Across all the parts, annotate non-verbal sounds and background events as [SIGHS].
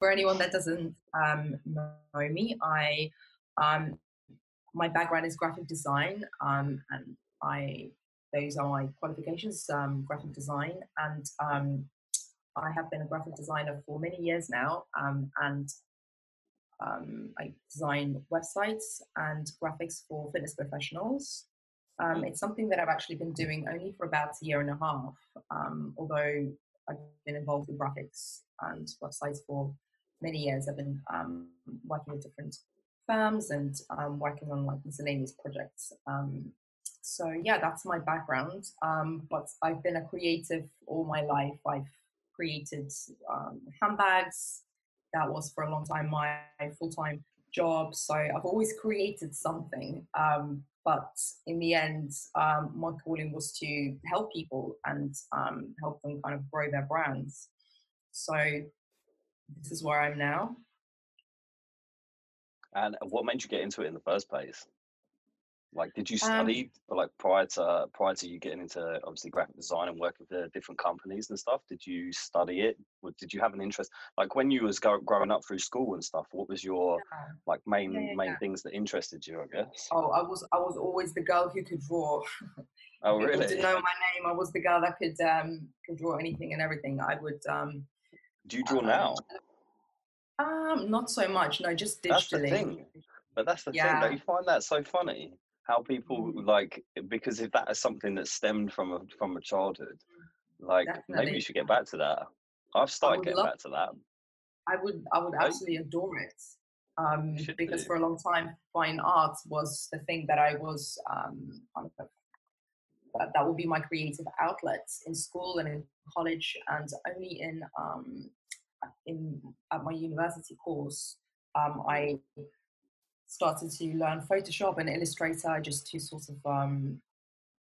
for anyone that doesn't um, know me, I um, my background is graphic design, um, and I those are my qualifications: um, graphic design, and um, I have been a graphic designer for many years now, um, and I design websites and graphics for fitness professionals. It's something that I've actually been doing only for about a year and a half, although I've been involved in graphics and websites for many years. I've been um, working with different firms and um, working on like miscellaneous projects. Um, so yeah, that's my background. Um, but I've been a creative all my life. I've created handbags. That was for a long time my full-time job. So I've always created something. Um, but in the end, um, my calling was to help people and um, help them kind of grow their brands. So this is where I'm now. And what made you get into it in the first place? Like, did you um study um, like prior to prior to you getting into obviously graphic design and working for different companies and stuff? Did you study it? Or did you have an interest? Like when you was go, growing up through school and stuff, what was your yeah. like main yeah, yeah, main things that interested you? I guess. Oh, I was I was always the girl who could draw. [LAUGHS] Oh, really? Didn't know my name. I was the girl that could um could draw anything and everything. I would um. Do you draw now? Um, not so much. No, just digitally. That's the thing. But that's the thing. Don't you find that so funny? how people mm. like because if that is something that stemmed from a from a childhood like Definitely. maybe you should get back to that i've started getting back to that i would i would absolutely adore it um, because do. for a long time fine arts was the thing that i was um, that, that would be my creative outlet in school and in college and only in um, in at my university course um, i started to learn Photoshop and Illustrator just to sort of, um,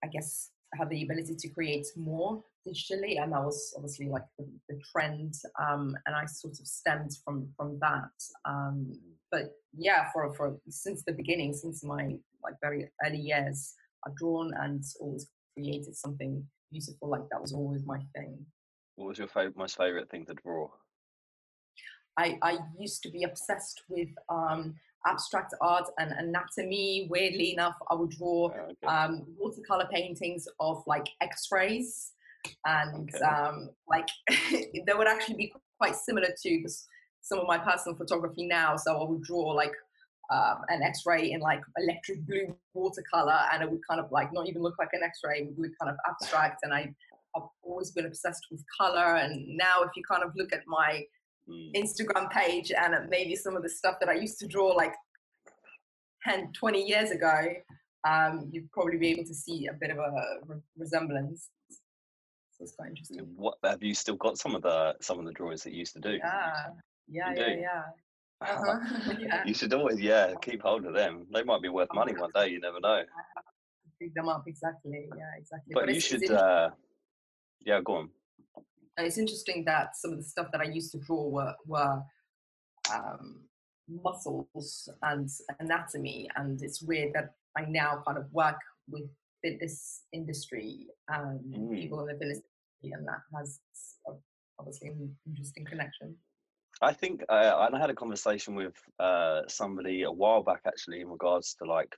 I guess, have the ability to create more digitally. And that was obviously like the, the trend. Um, and I sort of stemmed from from that. Um, but yeah, for for since the beginning, since my like very early years, I've drawn and always created something beautiful. Like that was always my thing. What was your favorite, most favorite thing to draw? I, I used to be obsessed with um, abstract art and anatomy. Weirdly enough, I would draw oh, okay. um, watercolor paintings of like X-rays, and okay. um, like [LAUGHS] they would actually be quite similar to some of my personal photography now. So I would draw like um, an X-ray in like electric blue watercolor, and it would kind of like not even look like an X-ray. It would kind of abstract, and I, I've always been obsessed with color. And now, if you kind of look at my mm. Instagram page and maybe some of the stuff that I used to draw like 10, 20 years ago, um, you'd probably be able to see a bit of a re- resemblance. So it's quite interesting. What have you still got some of the some of the drawings that you used to do? Yeah, yeah, yeah, yeah. [LAUGHS] Uh-huh. [LAUGHS] yeah. You should always, yeah, keep hold of them. They might be worth money one day. You never know. [LAUGHS] Pick them up exactly. Yeah, exactly. But, but you should. Uh, yeah, go on. It's interesting that some of the stuff that I used to draw were, were um, muscles and anatomy. And it's weird that I now kind of work with fitness industry and mm. people in the fitness industry, and that has obviously an interesting connection. I think uh, I had a conversation with uh, somebody a while back actually in regards to like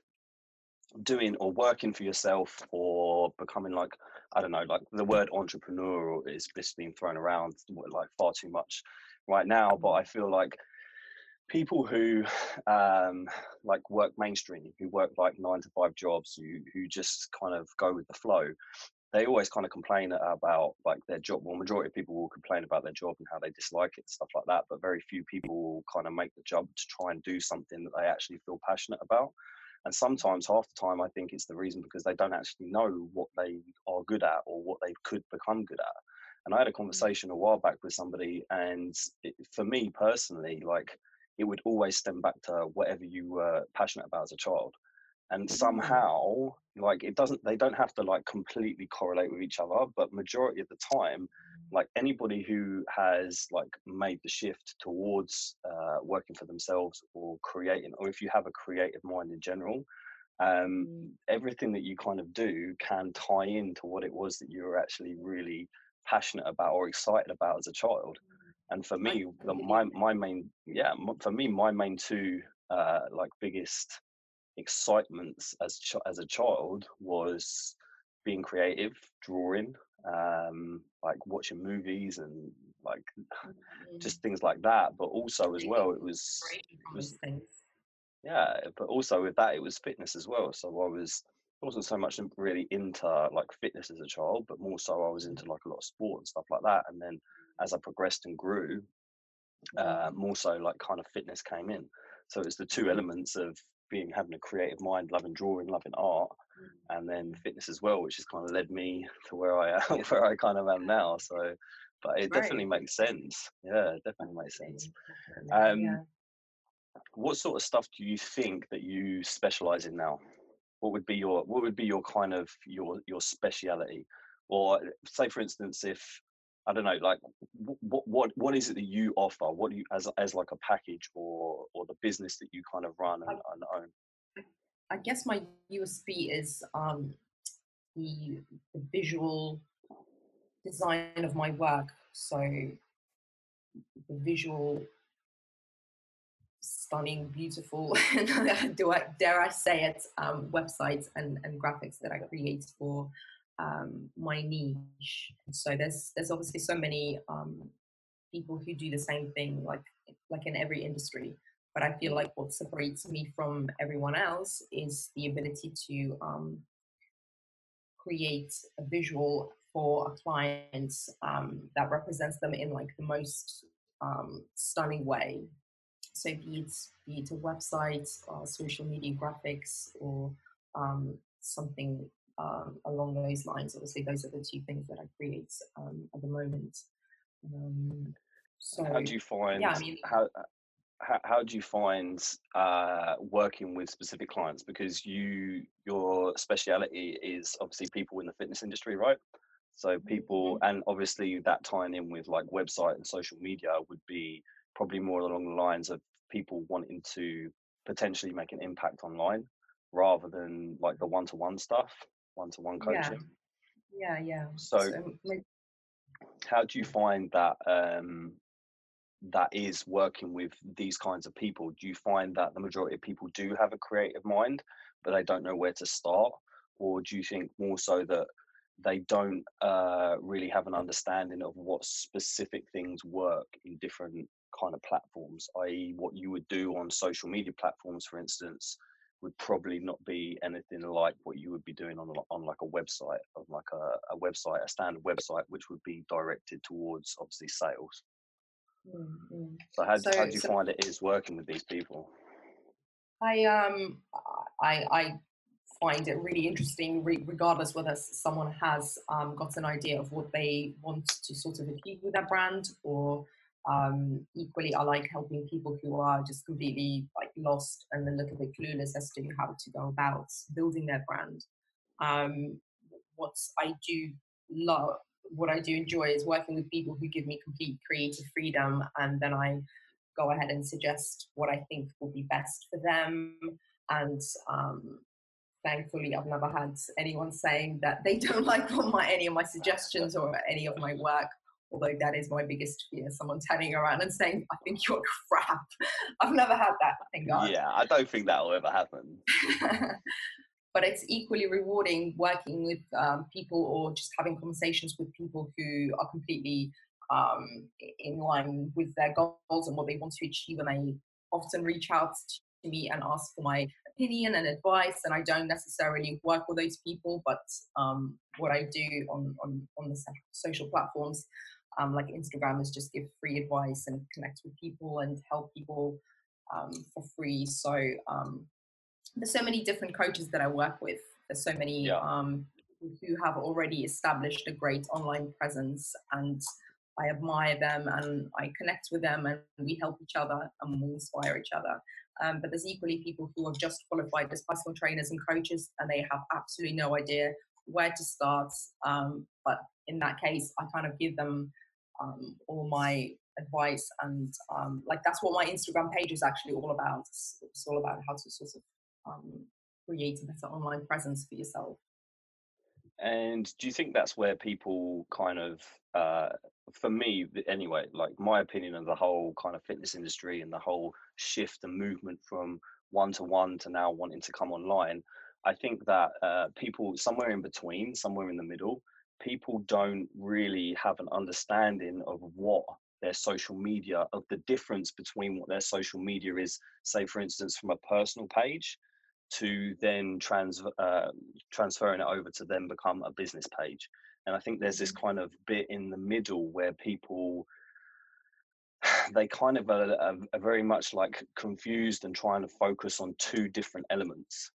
doing or working for yourself or becoming like I don't know, like the word entrepreneur is just being thrown around like far too much right now. But I feel like people who um, like work mainstream, who work like nine to five jobs, who who just kind of go with the flow, they always kind of complain about like their job. Well, majority of people will complain about their job and how they dislike it and stuff like that. But very few people will kind of make the jump to try and do something that they actually feel passionate about. And sometimes, half the time, I think it's the reason because they don't actually know what they are good at or what they could become good at. And I had a mm. conversation a while back with somebody, and it, for me personally, like it would always stem back to whatever you were passionate about as a child. And mm. somehow, like it doesn't, they don't have to like completely correlate with each other, but majority of the time, like anybody who has like made the shift towards uh, working for themselves or creating or if you have a creative mind in general um, mm. everything that you kind of do can tie into what it was that you were actually really passionate about or excited about as a child And for me, the, my my main yeah, for me, my main two uh, like biggest excitements as ch- as a child was being creative, drawing, um, like watching movies and like [LAUGHS] mm-hmm. just things like that. But also as well, it was, it was yeah. But also with that, it was fitness as well. So I was wasn't so much really into like fitness as a child, but more so I was into like a lot of sport and stuff like that. And then as I progressed and grew, uh, mm-hmm. more so like kind of fitness came in. So it's the two mm-hmm. elements of being having a creative mind, loving drawing, loving art. And then fitness as well, which has kind of led me [LAUGHS] to where I am, [LAUGHS] where I kind of am now. So, but it right. definitely makes sense. Yeah, it definitely makes sense. Um, yeah. What sort of stuff do you think that you specialize in now? What would be your What would be your kind of your your speciality? Or say, for instance, if I don't know, like what what what is it that you offer? What do you as as like a package or or the business that you kind of run and, and own? I guess my USP is um, the, the visual design of my work. So the visual, stunning, beautiful, [LAUGHS] do I dare I say it, um, websites and, and graphics that I create for um, my niche. So there's there's obviously so many um, people who do the same thing, like like in every industry. But I feel like what separates me from everyone else is the ability to um, create a visual for a client um, that represents them in like the most um, stunning way. So be it, be it a website, or social media graphics, or um, something um, along those lines. Obviously, those are the two things that I create um, at the moment. Um, so, how do you find? Yeah, I mean, how, how, how do you find uh, working with specific clients? Because you your speciality is obviously people in the fitness industry, right? So people, mm-hmm. and obviously that tying in with like website and social media would be probably more along the lines of people wanting to potentially make an impact online rather than like the one-to-one stuff one-to-one coaching. Yeah, yeah. yeah. So, so how do you find that um, that is working with these kinds of people? Do you find that the majority of people do have a creative mind, but they don't know where to start, or do you think more so that they don't uh, really have an understanding of what specific things work in different kind of platforms, i.e., what you would do on social media platforms, for instance, would probably not be anything like what you would be doing on on like a website of like a, a website, a standard website, which would be directed towards obviously sales. Mm-hmm. So how, so, how do you so find it is working with these people? I um I I find it really interesting, regardless whether someone has um, got an idea of what they want to sort of achieve with their brand or um, equally, I like helping people who are just completely like lost and then look a little bit clueless as to how to go about building their brand. Um, what I do love, what I do enjoy is working with people who give me complete creative freedom, and then I go ahead and suggest what I think will be best for them. And um, thankfully, I've never had anyone saying that they don't [LAUGHS] like my, any of my suggestions or any of my work although that is my biggest fear someone turning around and saying i think you're [LAUGHS] crap. I've never had that thank god. Yeah i don't think that'll ever happen [LAUGHS] but it's equally rewarding working with um, people or just having conversations with people who are completely um, in line with their goals and what they want to achieve and they often reach out to me and ask for my opinion and advice and i don't necessarily work with those people but um, what i do on, on, on the social platforms um, like Instagram is just give free advice and connect with people and help people um, for free. So um, there's so many different coaches that I work with. There's so many yeah. Um, who have already established a great online presence and I admire them and I connect with them and we help each other and we inspire each other. Um, but there's equally people who have just qualified as personal trainers and coaches and they have absolutely no idea where to start. Um, but in that case, I kind of give them um, all my advice and um, like that's what my Instagram page is actually all about. It's, it's all about how to sort of um, create a better online presence for yourself. And do you think that's where people kind of uh, for me anyway, like my opinion of the whole kind of fitness industry and the whole shift and movement from one to one to now wanting to come online, I think that uh, people somewhere in between, somewhere in the middle, people don't really have an understanding of what their social media, of the difference between what their social media is, say, for instance, from a personal page to then trans, uh, transferring it over to then become a business page. And I think there's this mm-hmm. kind of bit in the middle where people [SIGHS] they kind of are, are, are, very much like confused and trying to focus on two different elements.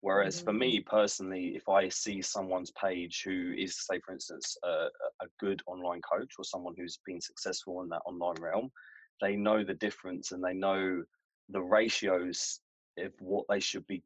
Whereas mm-hmm. for me personally, if I see someone's page who is, say, for instance, a, a good online coach or someone who's been successful in that online realm, they know the difference and they know the ratios of what they should be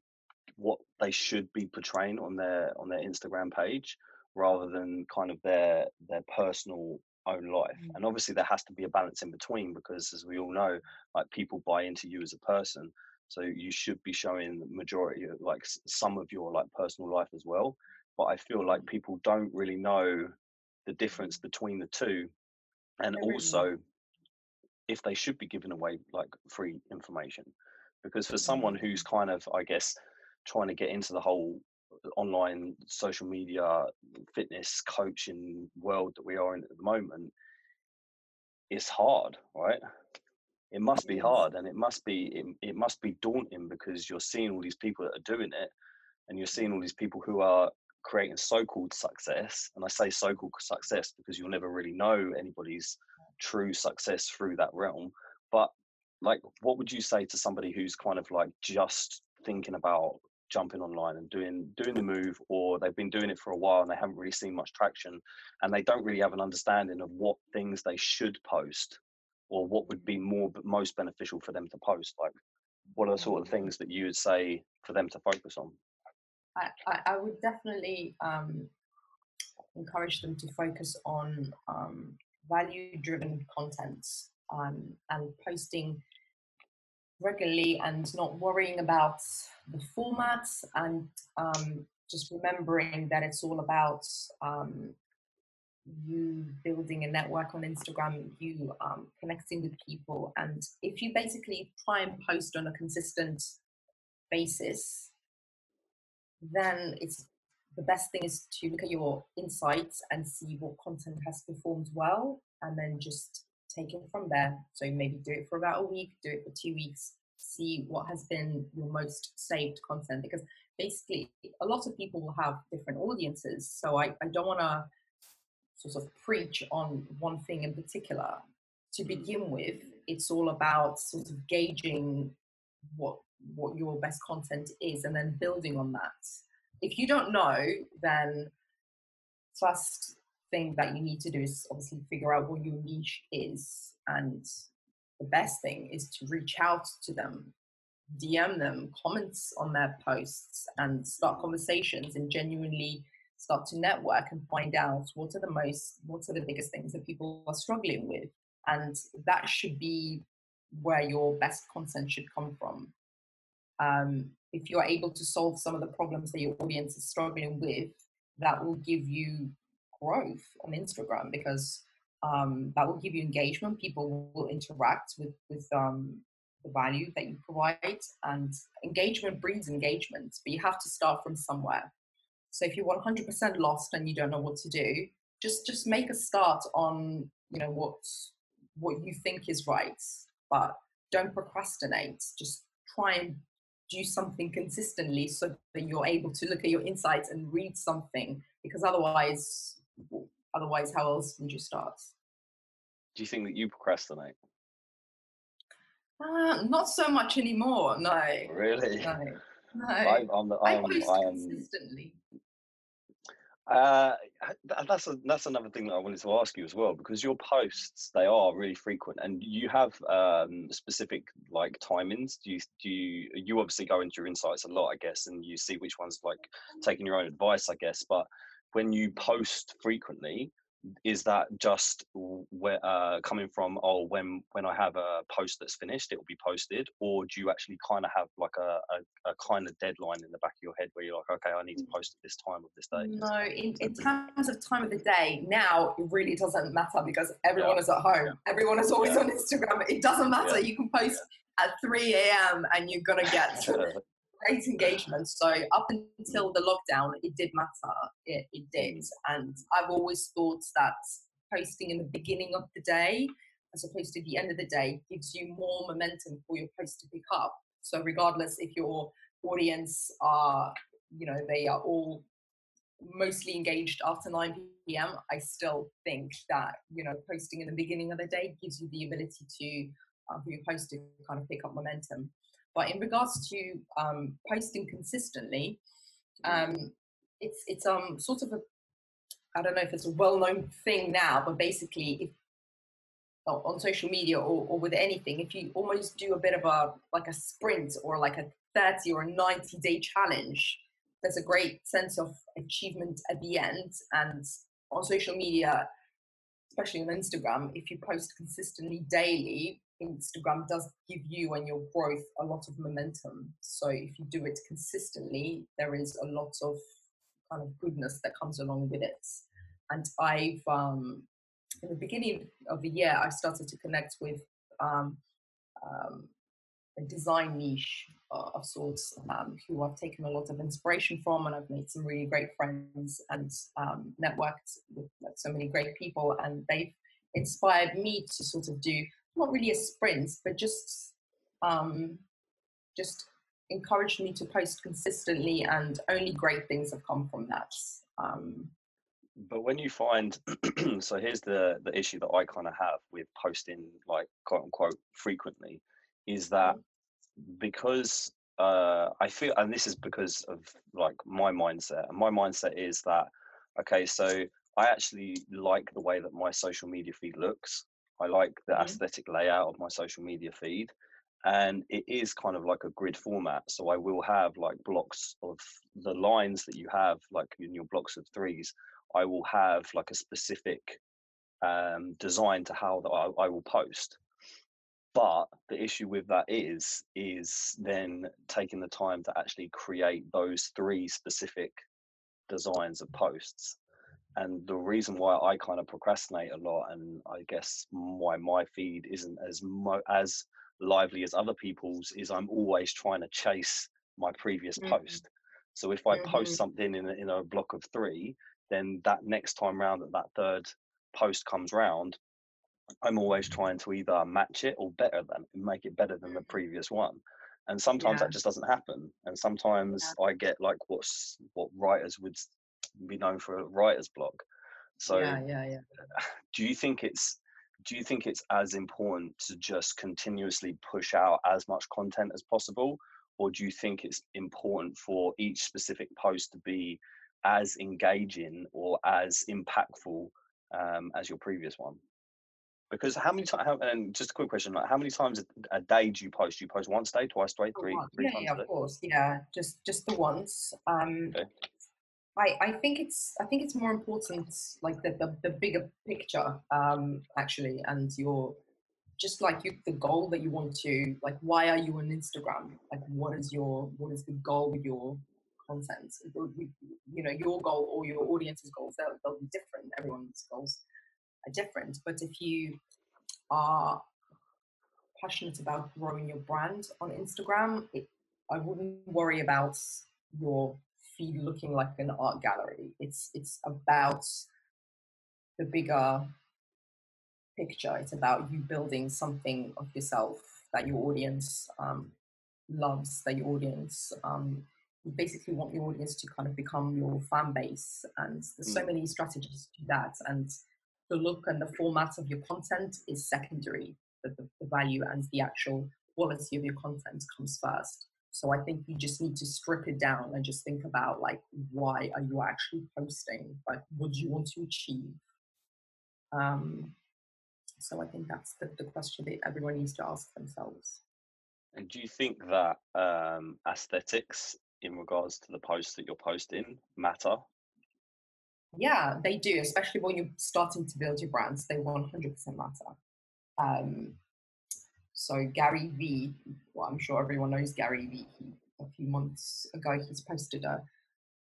what they should be portraying on their on their Instagram page rather than kind of their their personal own life mm. and obviously there has to be a balance in between because as we all know like people buy into you as a person so you should be showing the majority of like some of your like personal life as well but i feel like mm. people don't really know the difference between the two and also if they should be giving away like free information because for someone who's mm. kind of i guess trying to get into the whole uh, online social media fitness coaching world that we are in at the moment it's hard right? It must be hard and it must be it, it must be daunting because you're seeing all these people that are doing it and you're seeing all these people who are creating so-called success and i say so-called success because you'll never really know anybody's true success through that realm but like what would you say to somebody who's kind of like just thinking about jumping online and doing doing the move or they've been doing it for a while and they haven't really seen much traction and they don't really have an understanding of what things they should post or what would be more but most beneficial for them to post like what are the sort of things that you would say for them to focus on? I, I would definitely um, encourage them to focus on um, value driven content um, and posting regularly and not worrying about the formats and um, just remembering that it's all about um, you building a network on Instagram, you um, connecting with people. And if you basically try and post on a consistent basis, then it's the best thing is to look at your insights and see what content has performed well and then just take it from there. So maybe do it for about a week, do it for two weeks, see what has been your most saved content because basically a lot of people will have different audiences. So I, I don't want to sort of preach on one thing in particular. To begin with, it's all about sort of gauging what what your best content is and then building on that. If you don't know, then first thing that you need to do is obviously figure out what your niche is and the best thing is to reach out to them dm them comments on their posts and start conversations and genuinely start to network and find out what are the most what are the biggest things that people are struggling with and that should be where your best content should come from. Um, if you're able to solve some of the problems that your audience is struggling with that will give you growth on instagram because um, that will give you engagement. People will interact with with um, the value that you provide, and engagement breeds engagement. But you have to start from somewhere. So if you're 100% lost and you don't know what to do, just just make a start on you know what what you think is right, but don't procrastinate. Just try and do something consistently so that you're able to look at your insights and read something because otherwise Otherwise, how else would you start? Do you think that you procrastinate? Uh, not so much anymore. No. Really? No. [LAUGHS] No. I, I'm, I'm, I post I'm, consistently. Uh, that's a, that's another thing that I wanted to ask you as well because your posts they are really frequent and you have um, specific like timings. Do you do you, you obviously go into your insights a lot, I guess, and you see which ones like taking your own advice, I guess. But when you post frequently, is that just where uh, coming from oh when when i have a post that's finished it will be posted or do you actually kind of have like a, a, a, kind of deadline in the back of your head where you're like okay i need to mm. post at this time of this day no in, in terms of time of the day now it really doesn't matter because everyone yeah. is at home yeah. everyone is always yeah. on instagram it doesn't matter you can post at 3 a.m and you're gonna get great engagement. So up until the lockdown, it did matter. It, it did. And I've always thought that posting in the beginning of the day as opposed to the end of the day gives you more momentum for your post to pick up. So regardless if your audience are, you know, they are all mostly engaged after 9 p.m., I still think that, you know, posting in the beginning of the day gives you the ability to, uh, for your post to kind of pick up momentum. But in regards to um, posting consistently, um, it's it's um sort of a I don't know if it's a well-known thing now, but basically, if on social media or, or with anything, if you almost do a bit of a like a sprint or like a 30 or a 90 day challenge, there's a great sense of achievement at the end. And on social media, especially on Instagram, if you post consistently daily, Instagram does give you and your growth a lot of momentum. So if you do it consistently, there is a lot of kind of goodness that comes along with it. And I've um, in the beginning of the year, I started to connect with um, um, a design niche uh, of sorts um, who I've taken a lot of inspiration from, and I've made some really great friends and um, networked with like, so many great people, and they've inspired me to sort of do not really a sprint, but just um, just encouraged me to post consistently, and only great things have come from that. Um, but when you find, [CLEARS THROAT] so here's the the issue that I kind of have with posting like quote unquote frequently, is that mm-hmm. because uh, I feel, and this is because of like my mindset, and my mindset is that okay, so I actually like the way that my social media feed looks. I like the mm-hmm. aesthetic layout of my social media feed. And it is kind of like a grid format. So I will have like blocks of the lines that you have, like in your blocks of threes, I will have like a specific um, design to how that I, I will post. But the issue with that is, is then taking the time to actually create those three specific designs of posts and the reason why I kind of procrastinate a lot, and I guess why my feed isn't as mo- as lively as other people's, is I'm always trying to chase my previous mm-hmm. post. So if I mm-hmm. post something in a, in a block of three, then that next time round that that third post comes round, I'm always trying to either match it or better than make it better than the mm-hmm. previous one. And sometimes yeah. that just doesn't happen. And sometimes yeah. I get like what's what writers would be known for a writer's block. So yeah, yeah, yeah. [SIGHS] Do you think it's do you think it's as important to just continuously push out as much content as possible, or do you think it's important for each specific post to be as engaging or as impactful um, as your previous one? Because how many times? And just a quick question: like, how many times a day do you post? Do you post once a day, twice a day, three, three yeah, times yeah, of course, yeah, just just the once. Um, okay. I, I think it's I think it's more important like the the, the bigger picture um, actually and your just like you the goal that you want to like why are you on Instagram? Like what is your what is the goal with your content? You, know your goal or your audience's goals they'll, they'll be different. Everyone's goals are different. But if you are passionate about growing your brand on Instagram it, I wouldn't worry about your feed looking like an art gallery. It's it's about the bigger picture. It's about you building something of yourself that your audience um, loves, that your audience um, you basically want your audience to kind of become your fan base. And there's so mm. many strategies to that. And the look and the format of your content is secondary. The, the, the value and the actual quality of your content comes first. So I think you just need to strip it down and just think about like why are you actually posting? Like what do you want to achieve? Um, so I think that's the, the question that everyone needs to ask themselves. And do you think that um, aesthetics in regards to the posts that you're posting matter? Yeah, they do, especially when you're starting to build your brands. They 100% matter. Um, so Gary Vee, well, I'm sure everyone knows Gary Vee. A few months ago, he's posted a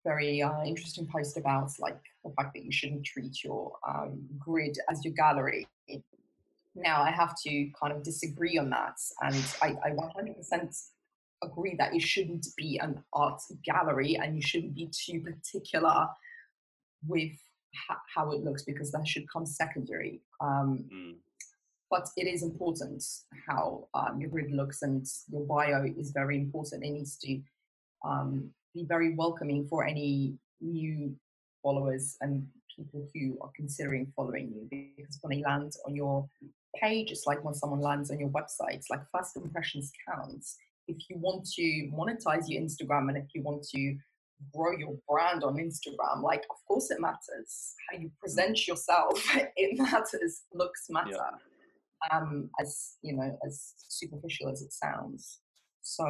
very uh, interesting post about like the fact that you shouldn't treat your um, grid as your gallery. Now, I have to kind of disagree on that, and I, I 100% agree that it shouldn't be an art gallery and you shouldn't be too particular with how it looks because that should come secondary. Um, mm. But it is important how um, your grid looks and your bio is very important. It needs to um, be very welcoming for any new followers and people who are considering following you because when they land on your page, it's like when someone lands on your website, it's like first impressions count. If you want to monetize your Instagram and if you want to grow your brand on Instagram, like of course it matters. How you present yourself, [LAUGHS] it matters. Looks matter. Yeah. Um, as you know, as superficial as it sounds. So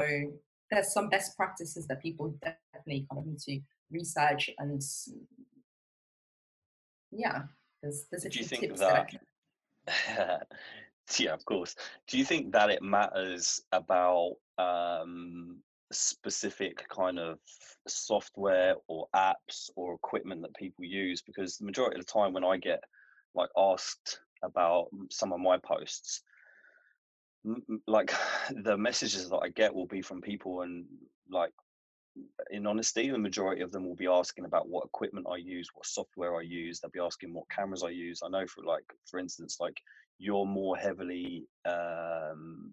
there's some best practices that people definitely kind of need to research and yeah, there's there's a few tips that, that [LAUGHS] yeah, of course. Do you think that it matters about um, specific kind of software or apps or equipment that people use? Because the majority of the time, when I get like asked about some of my posts, like [SIGHS] the messages that I get will be from people and like in honesty, the majority of them will be asking about what equipment I use, what software I use. They'll be asking what cameras I use. I know for like, for instance, like you're more heavily um,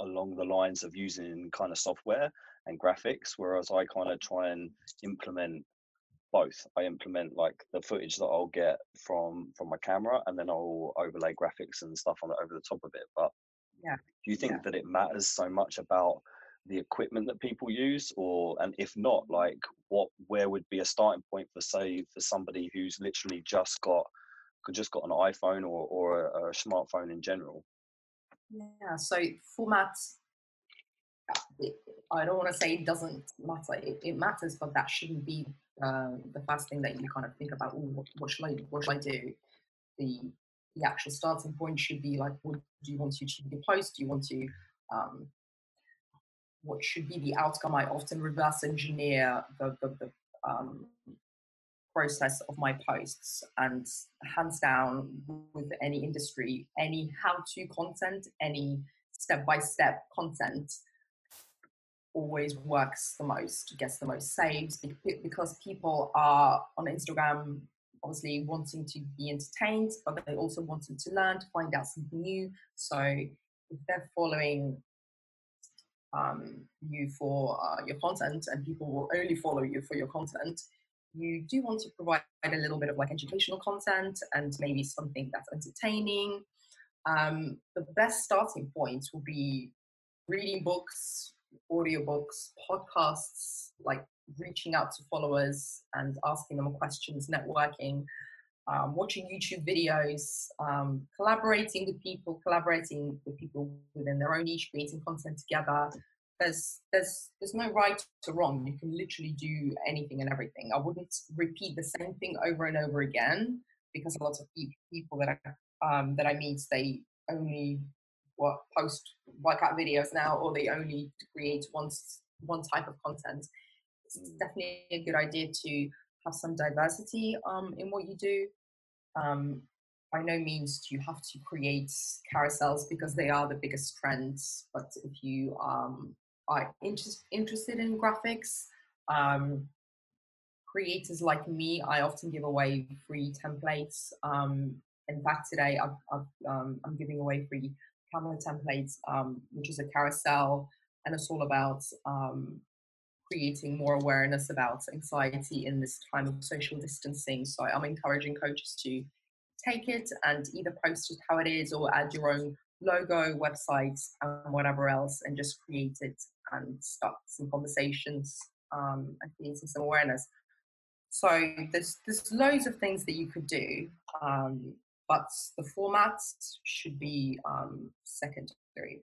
along the lines of using kind of software and graphics, whereas I kind of try and implement both. I implement like the footage that I'll get from from my camera, and then I'll overlay graphics and stuff on it over the top of it. But yeah, do you think yeah. that it matters so much about the equipment that people use or and if not like what where would be a starting point for say for somebody who's literally just got just got an iphone or, or a, a smartphone in general yeah so format uh, i don't want to say it doesn't matter it, it matters but that shouldn't be uh, the first thing that you kind of think about what, what should i what should i do the the actual starting point should be like what do you want to achieve your post do you want to um, what should be the outcome. I often reverse engineer the, the, the um, process of my posts and hands down with any industry, any how-to content, any step-by-step content always works the most, gets the most saves because people are on Instagram obviously wanting to be entertained, but they also wanting to learn, to find out something new. So if they're following um, you for uh, your content and people will only follow you for your content, you do want to provide a little bit of like educational content and maybe something that's entertaining. Um, the best starting point will be reading books, audiobooks, podcasts, like reaching out to followers and asking them questions, networking, um, watching YouTube videos, um, collaborating with people, collaborating with people within their own niche, creating content together. There's there's there's no right to wrong. You can literally do anything and everything. I wouldn't repeat the same thing over and over again because a lot of people that I um, that I meet they only what post workout videos now or they only create one one type of content. It's mm. definitely a good idea to have some diversity um, in what you do um, by no means do you have to create carousels because they are the biggest trends. But if you um, are inter- interested in graphics, um, creators like me, I often give away free templates. Um, in fact, today I've, I've, um, I'm giving away free camera templates, um, which is a carousel, and it's all about creating more awareness about anxiety in this time of social distancing. So I'm encouraging coaches to take it and either post it how it is or add your own logo, website, and whatever else, and just create it and start some conversations um, and creating some awareness. So there's there's loads of things that you could do, um, but the formats should be um, secondary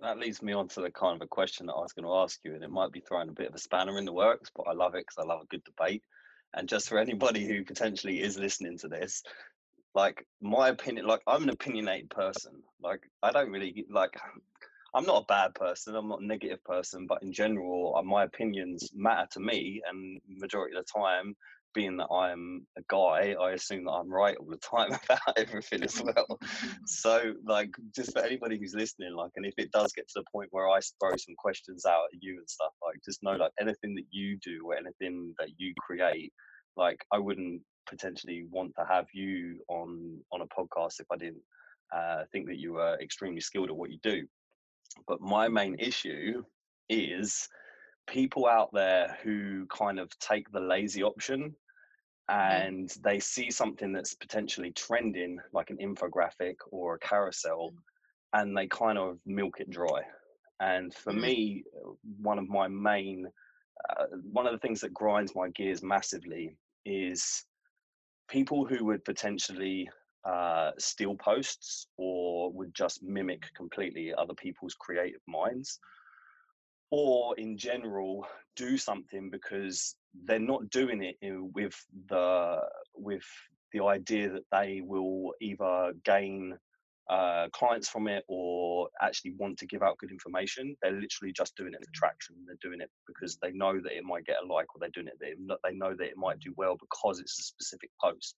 that leads me on to the kind of a question that I was going to ask you, and it might be throwing a bit of a spanner in the works, but I love it because I love a good debate. and just for anybody who potentially is listening to this, like my opinion, like I'm an opinionated person. Like I don't really like. [SIGHS] I'm not a bad person. I'm not a negative person, but in general, uh, my opinions matter to me. And majority of the time, being that I'm a guy, I assume that I'm right all the time [LAUGHS] about everything as well. [LAUGHS] so, like, just for anybody who's listening, like, and if it does get to the point where I throw some questions out at you and stuff, like, just know, like, anything that you do or anything that you create, like, I wouldn't potentially want to have you on on a podcast if I didn't uh, think that you were extremely skilled at what you do. But my main issue is people out there who kind of take the lazy option mm-hmm. and they see something that's potentially trending, like an infographic or a carousel, mm. and they kind of milk it dry. And for mm. me, one of my main, uh, one of the things that grinds my gears massively is people who would potentially uh, steal posts or would just mimic completely other people's creative minds or in general do something because they're not doing it in, with the with the idea that they will either gain uh, clients from it or actually want to give out good information. They're literally just doing it for traction. They're doing it because they know that it might get a like, or they're doing it. They know that it might do well because it's a specific post.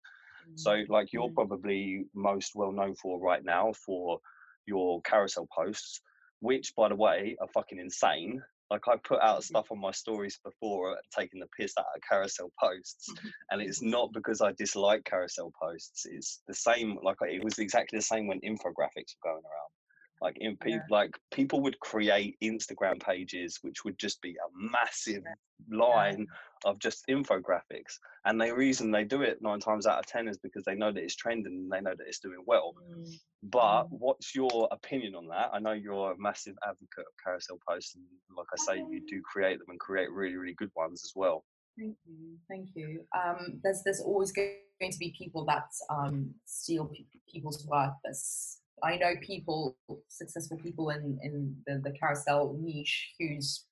So, mm, like you're mm. probably most well known for right now for your carousel posts, which, by the way, are fucking insane. Like I put out mm-hmm. stuff on my stories before, taking the piss out of carousel posts, mm-hmm. and it's not because I dislike carousel posts. It's the same. Like it was exactly the same when infographics were going around. Like in people, yeah. like people would create Instagram pages, which would just be a massive line of just infographics. And the reason they do it nine times out of ten is because they know that it's trending and they know that it's doing well. Mm. But mm. what's your opinion on that? I know you're a massive advocate of carousel posts, and like I say, you do create them and create really, really good ones as well. Thank you, thank you. Um, there's there's always going to be people that um, steal people's work. There's I know people, successful people in, in the, the carousel niche whose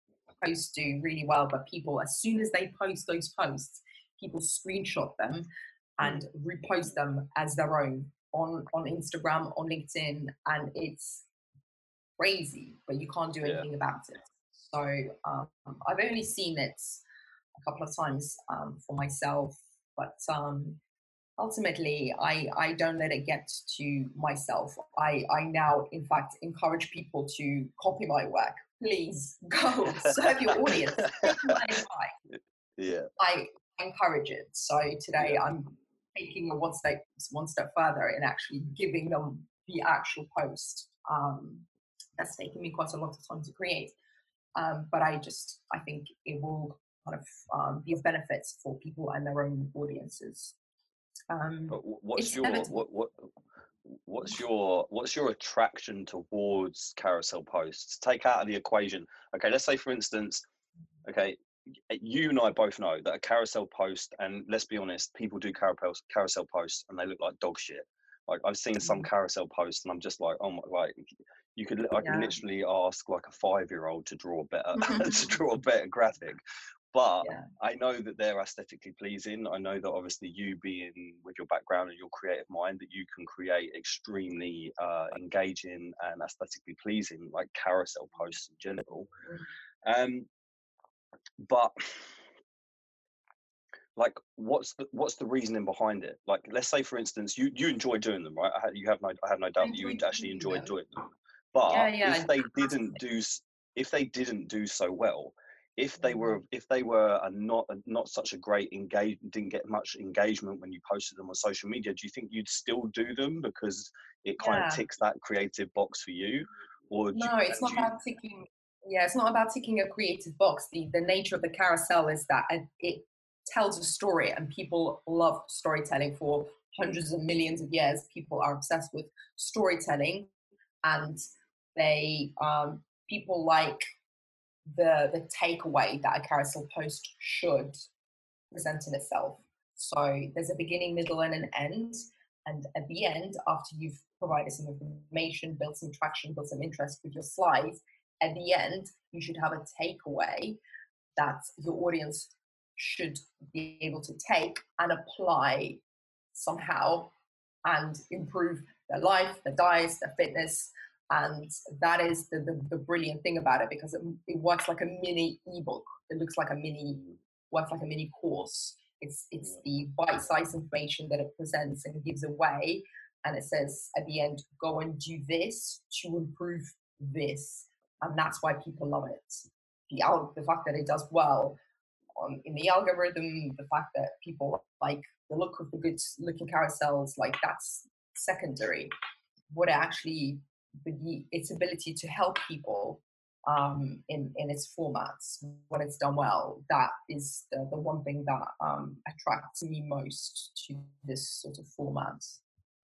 posts do really well, but people, as soon as they post those posts, people screenshot them and repost them as their own on, on Instagram, on LinkedIn, and it's crazy, but you can't do anything yeah. about it. So um, I've only seen it a couple of times um, for myself, but um, ultimately I, I don't let it get to myself. I, I now in fact encourage people to copy my work. Please [LAUGHS] go serve your audience. [LAUGHS] Yeah. I encourage it. So today yeah. I'm taking a one step one step further in actually giving them the actual post. Um, that's taken me quite a lot of time to create. Um, but I just I think it will kind of um, be of benefits for people and their own audiences um, what's your what, what what's your what's your attraction towards carousel posts? Take out of the equation. Okay, let's say for instance, okay, you and I both know that a carousel post, and let's be honest, people do carousel carousel posts and they look like dog shit. Like I've seen some mm. carousel posts and I'm just like, oh my, like you could I can yeah. literally ask like a five year old to draw a better [LAUGHS] to [LAUGHS] draw a better graphic but yeah. I know that they're aesthetically pleasing. I know that obviously you being with your background and your creative mind that you can create extremely uh, engaging and aesthetically pleasing like carousel posts in general. Mm. Um, but like what's the what's the reasoning behind it like let's say for instance you you enjoy doing them right I, you have no i have no doubt that you actually enjoy doing them but yeah, yeah, if they didn't do if they didn't do so well if they were if they were a not a, not such a great engage didn't get much engagement when you posted them on social media do you think you'd still do them because it kind yeah. of ticks that creative box for you? Or no you, it's not you... about ticking yeah it's not about ticking a creative box. The the nature of the carousel is that it tells a story and people love storytelling for hundreds of millions of years. People are obsessed with storytelling and they um, people like the the takeaway that a carousel post should present in itself. So there's a beginning, middle, and an end. And at the end, after you've provided some information, built some traction, built some interest with your slides, at the end, you should have a takeaway that your audience should be able to take and apply somehow and improve their life, their diets, their fitness. And that is the, the, the brilliant thing about it because it, it works like a mini ebook. It looks like a mini, works like a mini course. It's, it's the bite-sized information that it presents and gives away. And it says at the end, go and do this to improve this. And that's why people love it. The, the fact that it does well on, in the algorithm, the fact that people like the look of the good looking carousels, like that's secondary. What actually, the, its ability to help people um, in, in its formats when it's done well, that is the, the one thing that um, attracts me most to this sort of format.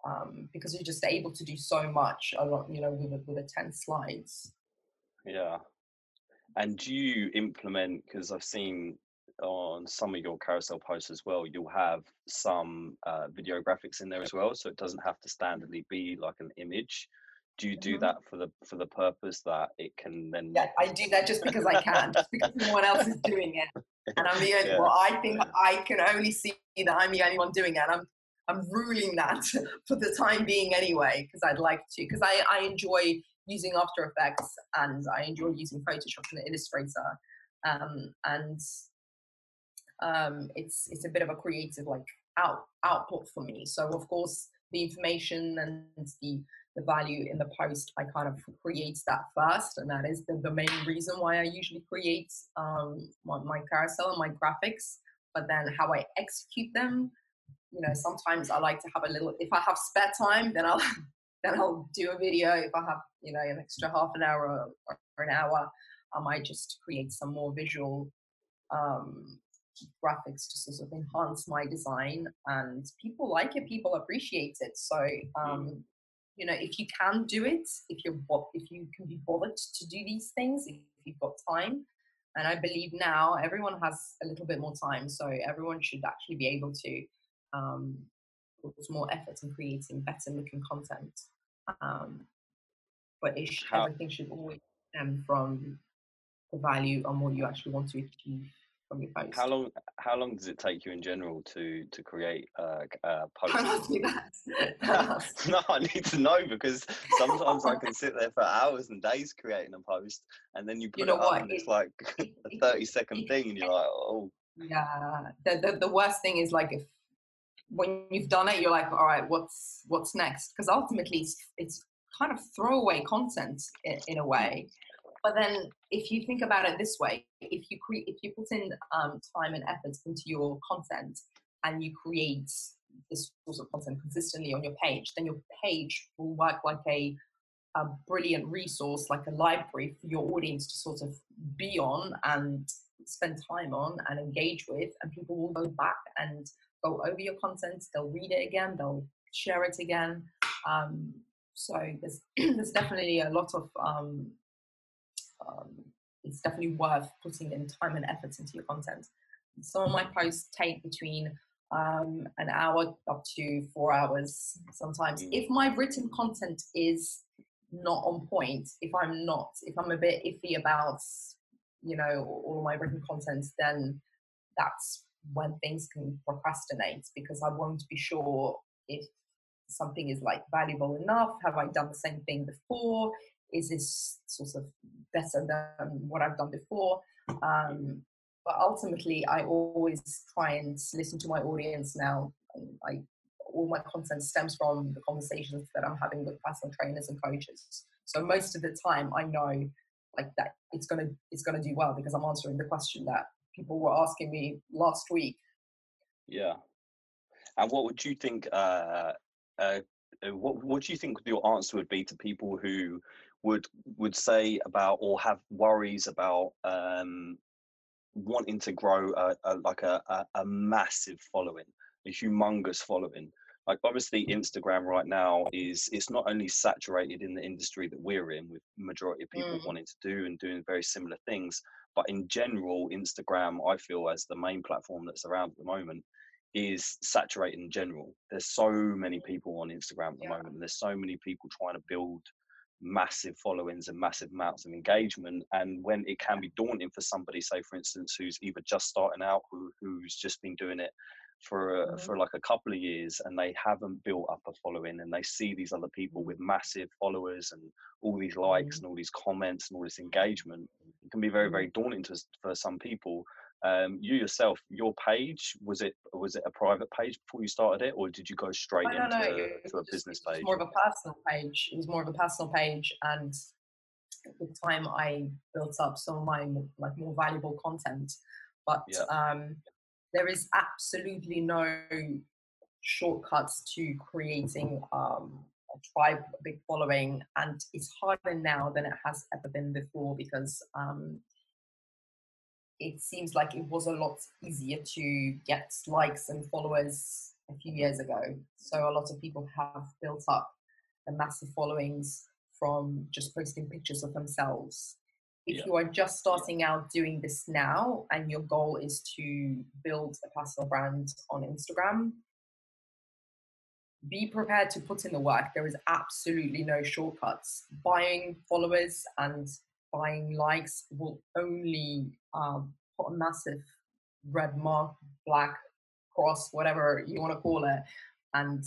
Um, because you're just able to do so much a lot, you know, with a, with a 10 slides. Yeah. And do you implement, because I've seen on some of your carousel posts as well, you'll have some uh, video graphics in there as well, so it doesn't have to standardly be like an image. Do you do mm-hmm. that for the for the purpose that it can then? Yeah, I do that just because I can, just because no one else is doing it, and I'm the [LAUGHS] only. Yeah. Well, I think I can only see that I'm the only one doing it. And I'm I'm ruling that [LAUGHS] for the time being anyway, because I'd like to, because I I enjoy using After Effects and I enjoy using Photoshop and Illustrator, um, and um, it's it's a bit of a creative like out output for me. So of course the information and the the value in the post I kind of create that first, and that is the, the main reason why I usually create um, my, my carousel and my graphics. But then how I execute them, you know, sometimes I like to have a little. If I have spare time, then I'll [LAUGHS] then I'll do a video. If I have you know an extra half an hour or, or an hour, I might just create some more visual um, graphics to sort of enhance my design and people like it people appreciate it so mm. um, you know if you can do it if you're if you can be bothered to do these things if you've got time. And i believe now everyone has a little bit more time so everyone should actually be able to um, put more effort in creating better looking content. Um, but sh- everything should always stem from the value and what you actually want to achieve from your post. How long? How long does it take you in general to to create uh, a, [LAUGHS] a post? ask me that. [LAUGHS] no, I need to know because sometimes I can sit there [LAUGHS] for hours and days creating a post, and then you put you know it up and it's like a thirty second thing, and you're like, oh. Yeah, the, the the worst thing is like if when you've done it, you're like, all right, what's what's next? Because ultimately, it's, it's kind of throwaway content in, in a mm. way. But then, if you think about it this way, if you create, if you put in um, time and effort into your content, and you create this sort of content consistently on your page, then your page will work like a a brilliant resource, like a library for your audience to sort of be on and spend time on and engage with, and people will go back and go over your content. They'll read it again. They'll share it again. Um, so there's [CLEARS THROAT] there's definitely a lot of um, um, it's definitely worth putting in time and effort into your content. Some of my posts take between um, an hour up to four hours sometimes. Mm. If my written content is not on point, if I'm not, if I'm a bit iffy about, you know, all my written content, then that's when things can procrastinate because I won't be sure if something is like valuable enough. Have I done the same thing before? Is this sort of better than what I've done before? Um, but ultimately, I always try and listen to my audience now. I, all my content stems from the conversations that I'm having with personal trainers and coaches. So most of the time, I know like that it's gonna it's gonna do well because I'm answering the question that people were asking me last week. Yeah. And what would you think? Uh, uh, what what do you think your answer would be to people who would would say about or have worries about um, wanting to grow a, a like a, a, a, massive following, a humongous following. Like obviously Instagram right now is it's not only saturated in the industry that we're in with majority of people mm. wanting to do and doing very similar things, but in general Instagram I feel as the main platform that's around at the moment is saturated in general. There's so many people on Instagram at the yeah. moment. There's so many people trying to build massive followings and massive amounts of engagement and when it can be daunting for somebody say for instance who's either just starting out who, who's just been doing it for mm-hmm. for like a couple of years and they haven't built up a following and they see these other people with massive followers and all these likes mm-hmm. and all these comments and all this engagement it can be very very mm-hmm. daunting to, for some people um, you yourself your page was it was it a private page before you started it or did you go straight into no, to a just, business page more of a personal page it was more of a personal page and with time i built up some of my like more valuable content but yeah. um there is absolutely no shortcuts to creating um, a tribe, a big following, and it's harder now than it has ever been before because um, it seems like it was a lot easier to get likes and followers a few years ago. So a lot of people have built up a massive followings from just posting pictures of themselves if yeah. you are just starting out doing this now and your goal is to build a personal brand on Instagram, be prepared to put in the work. There is absolutely no shortcuts. Buying followers and buying likes will only um, put a massive red mark, black cross, whatever you want to call it, and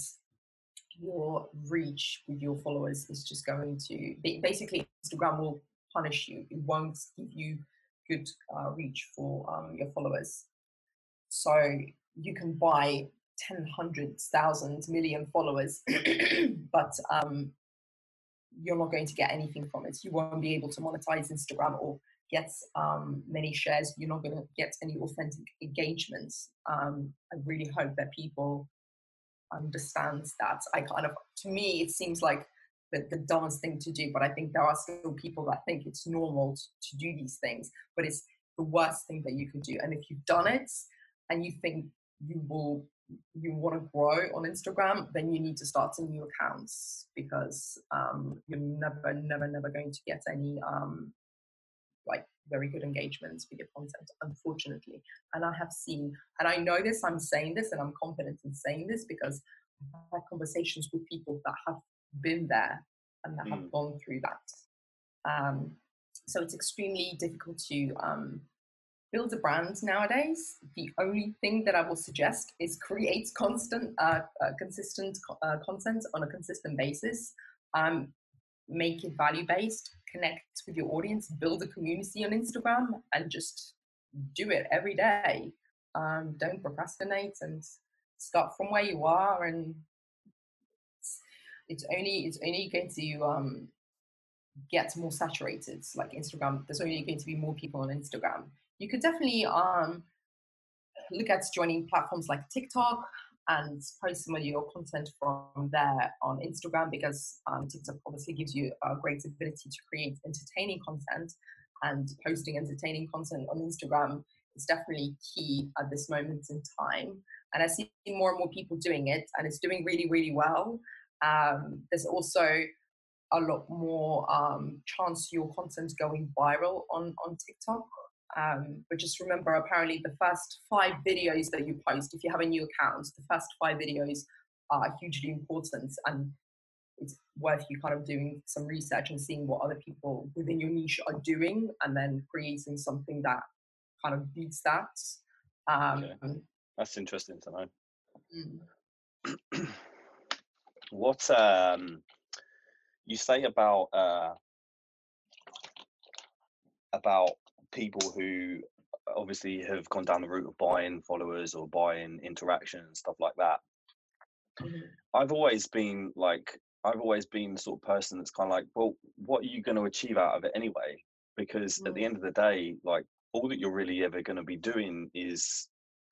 your reach with your followers is just going to basically Instagram will punish you. It won't give you good uh, reach for um, your followers. So you can buy 10, hundreds, thousands, million followers, [COUGHS] but um, you're not going to get anything from it. You won't be able to monetize Instagram or get um, many shares. You're not going to get any authentic engagements. Um, I really hope that people understand that. I kind of, to me, it seems like the, the dumbest thing to do. But I think there are still people that think it's normal to, to do these things, but it's the worst thing that you could do. And if you've done it and you think you will you want to grow on Instagram, then you need to start some new accounts because um, you're never, never, never going to get any um, very good engagements with your content, unfortunately. And I have seen, and I know this, I'm saying this, and I'm confident in saying this because I've had conversations with people that have been there and that mm. have gone through that. Um, so it's extremely difficult to um, build a brand nowadays. The only thing that I will suggest is create constant, uh, uh, consistent uh, content on a consistent basis. Um, make it value based. Connect with your audience. Build a community on Instagram, and just do it every day. Um, don't procrastinate and start from where you are and it's only it's only going to um, get more saturated. Like Instagram, there's only going to be more people on Instagram. You could definitely um, look at joining platforms like TikTok and post some of your content from there on Instagram because um, TikTok obviously gives you a great ability to create entertaining content and posting entertaining content on Instagram is definitely key at this moment in time. And I see more and more people doing it and it's doing really, really well. Um, there's also a lot more um, chance your content going viral on, on TikTok. Um, but just remember, apparently, the first five videos that you post, if you have a new account, the first five videos are hugely important. And it's worth you kind of doing some research and seeing what other people within your niche are doing and then creating something that kind of beats that. Um. That's interesting to know. Mm. [CLEARS THROAT] what um, you say about uh, about people who obviously have gone down the route of buying followers or buying interaction and stuff like that. Mm-hmm. I've always been like I've always been the sort of person that's kind of like, well, what are you going to achieve out of it anyway? Because mm-hmm. at the mm. end of the day, like all that you're really ever going to be doing is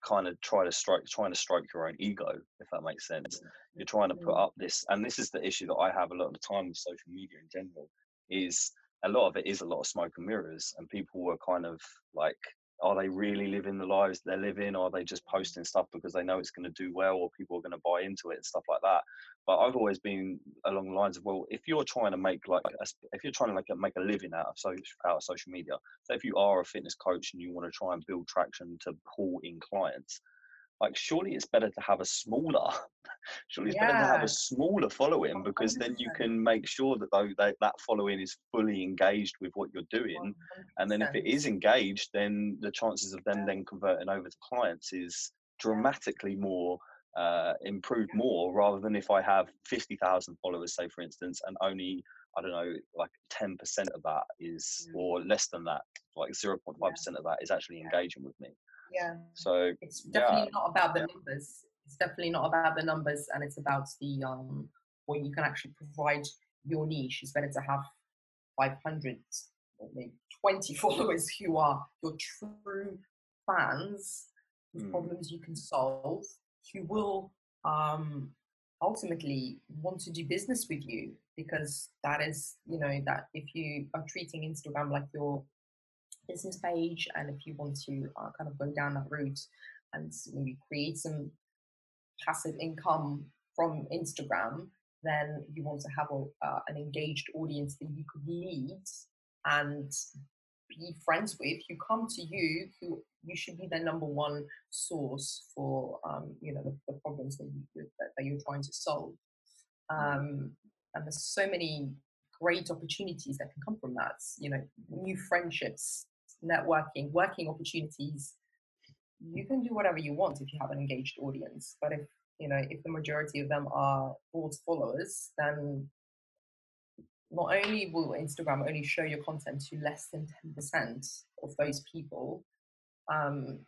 kind of try to strike trying to strike your own ego if that makes sense you're trying to put up this and this is the issue that i have a lot of the time with social media in general is a lot of it is a lot of smoke and mirrors and people were kind of like are they really living the lives they're living? Or are they just mm. posting stuff because they know it's going to do well or people are going to buy into it and stuff like that? But i've always been along the lines of well if you're trying to make like a, if you're trying to like make a living out of social out of social media so if you are a fitness coach and you want to try and build traction to pull in clients like surely it's better to have a smaller [LAUGHS] surely it's yeah. better to have a smaller following because 100%. then you can make sure that though that, that following is fully engaged with what you're doing 100%. and then if it is engaged then the chances of them then converting over to clients is dramatically more uh, improved more rather than if I have 50,000 followers, say, for instance, and only, I don't know, like 10% of that is, mm. or less than that, like 0.5% of that is actually engaging with me. Yeah. So it's definitely yeah. not about the yeah. numbers. It's definitely not about the numbers and it's about the, um, what you can actually provide your niche. It's better to have 500 or maybe 20 [LAUGHS] followers who are your true fans, whose mm. problems you can solve who will um, ultimately want to do business with you because that is, you know, that if you are treating Instagram like your business page and if you want to uh, kind of go down that route and maybe create some passive income from Instagram, then you want to have a, uh, an engaged audience that you could lead and be friends with who come to you who you should be their number one source for um, you know the, the problems that, you, that, that, you're trying to solve mm-hmm. um, and there's so many great opportunities that can come from that you know new friendships networking working opportunities you can do whatever you want if you have an engaged audience but if you know if the majority of them are bought followers then not only will Instagram only show your content to less than 10% of those people, um,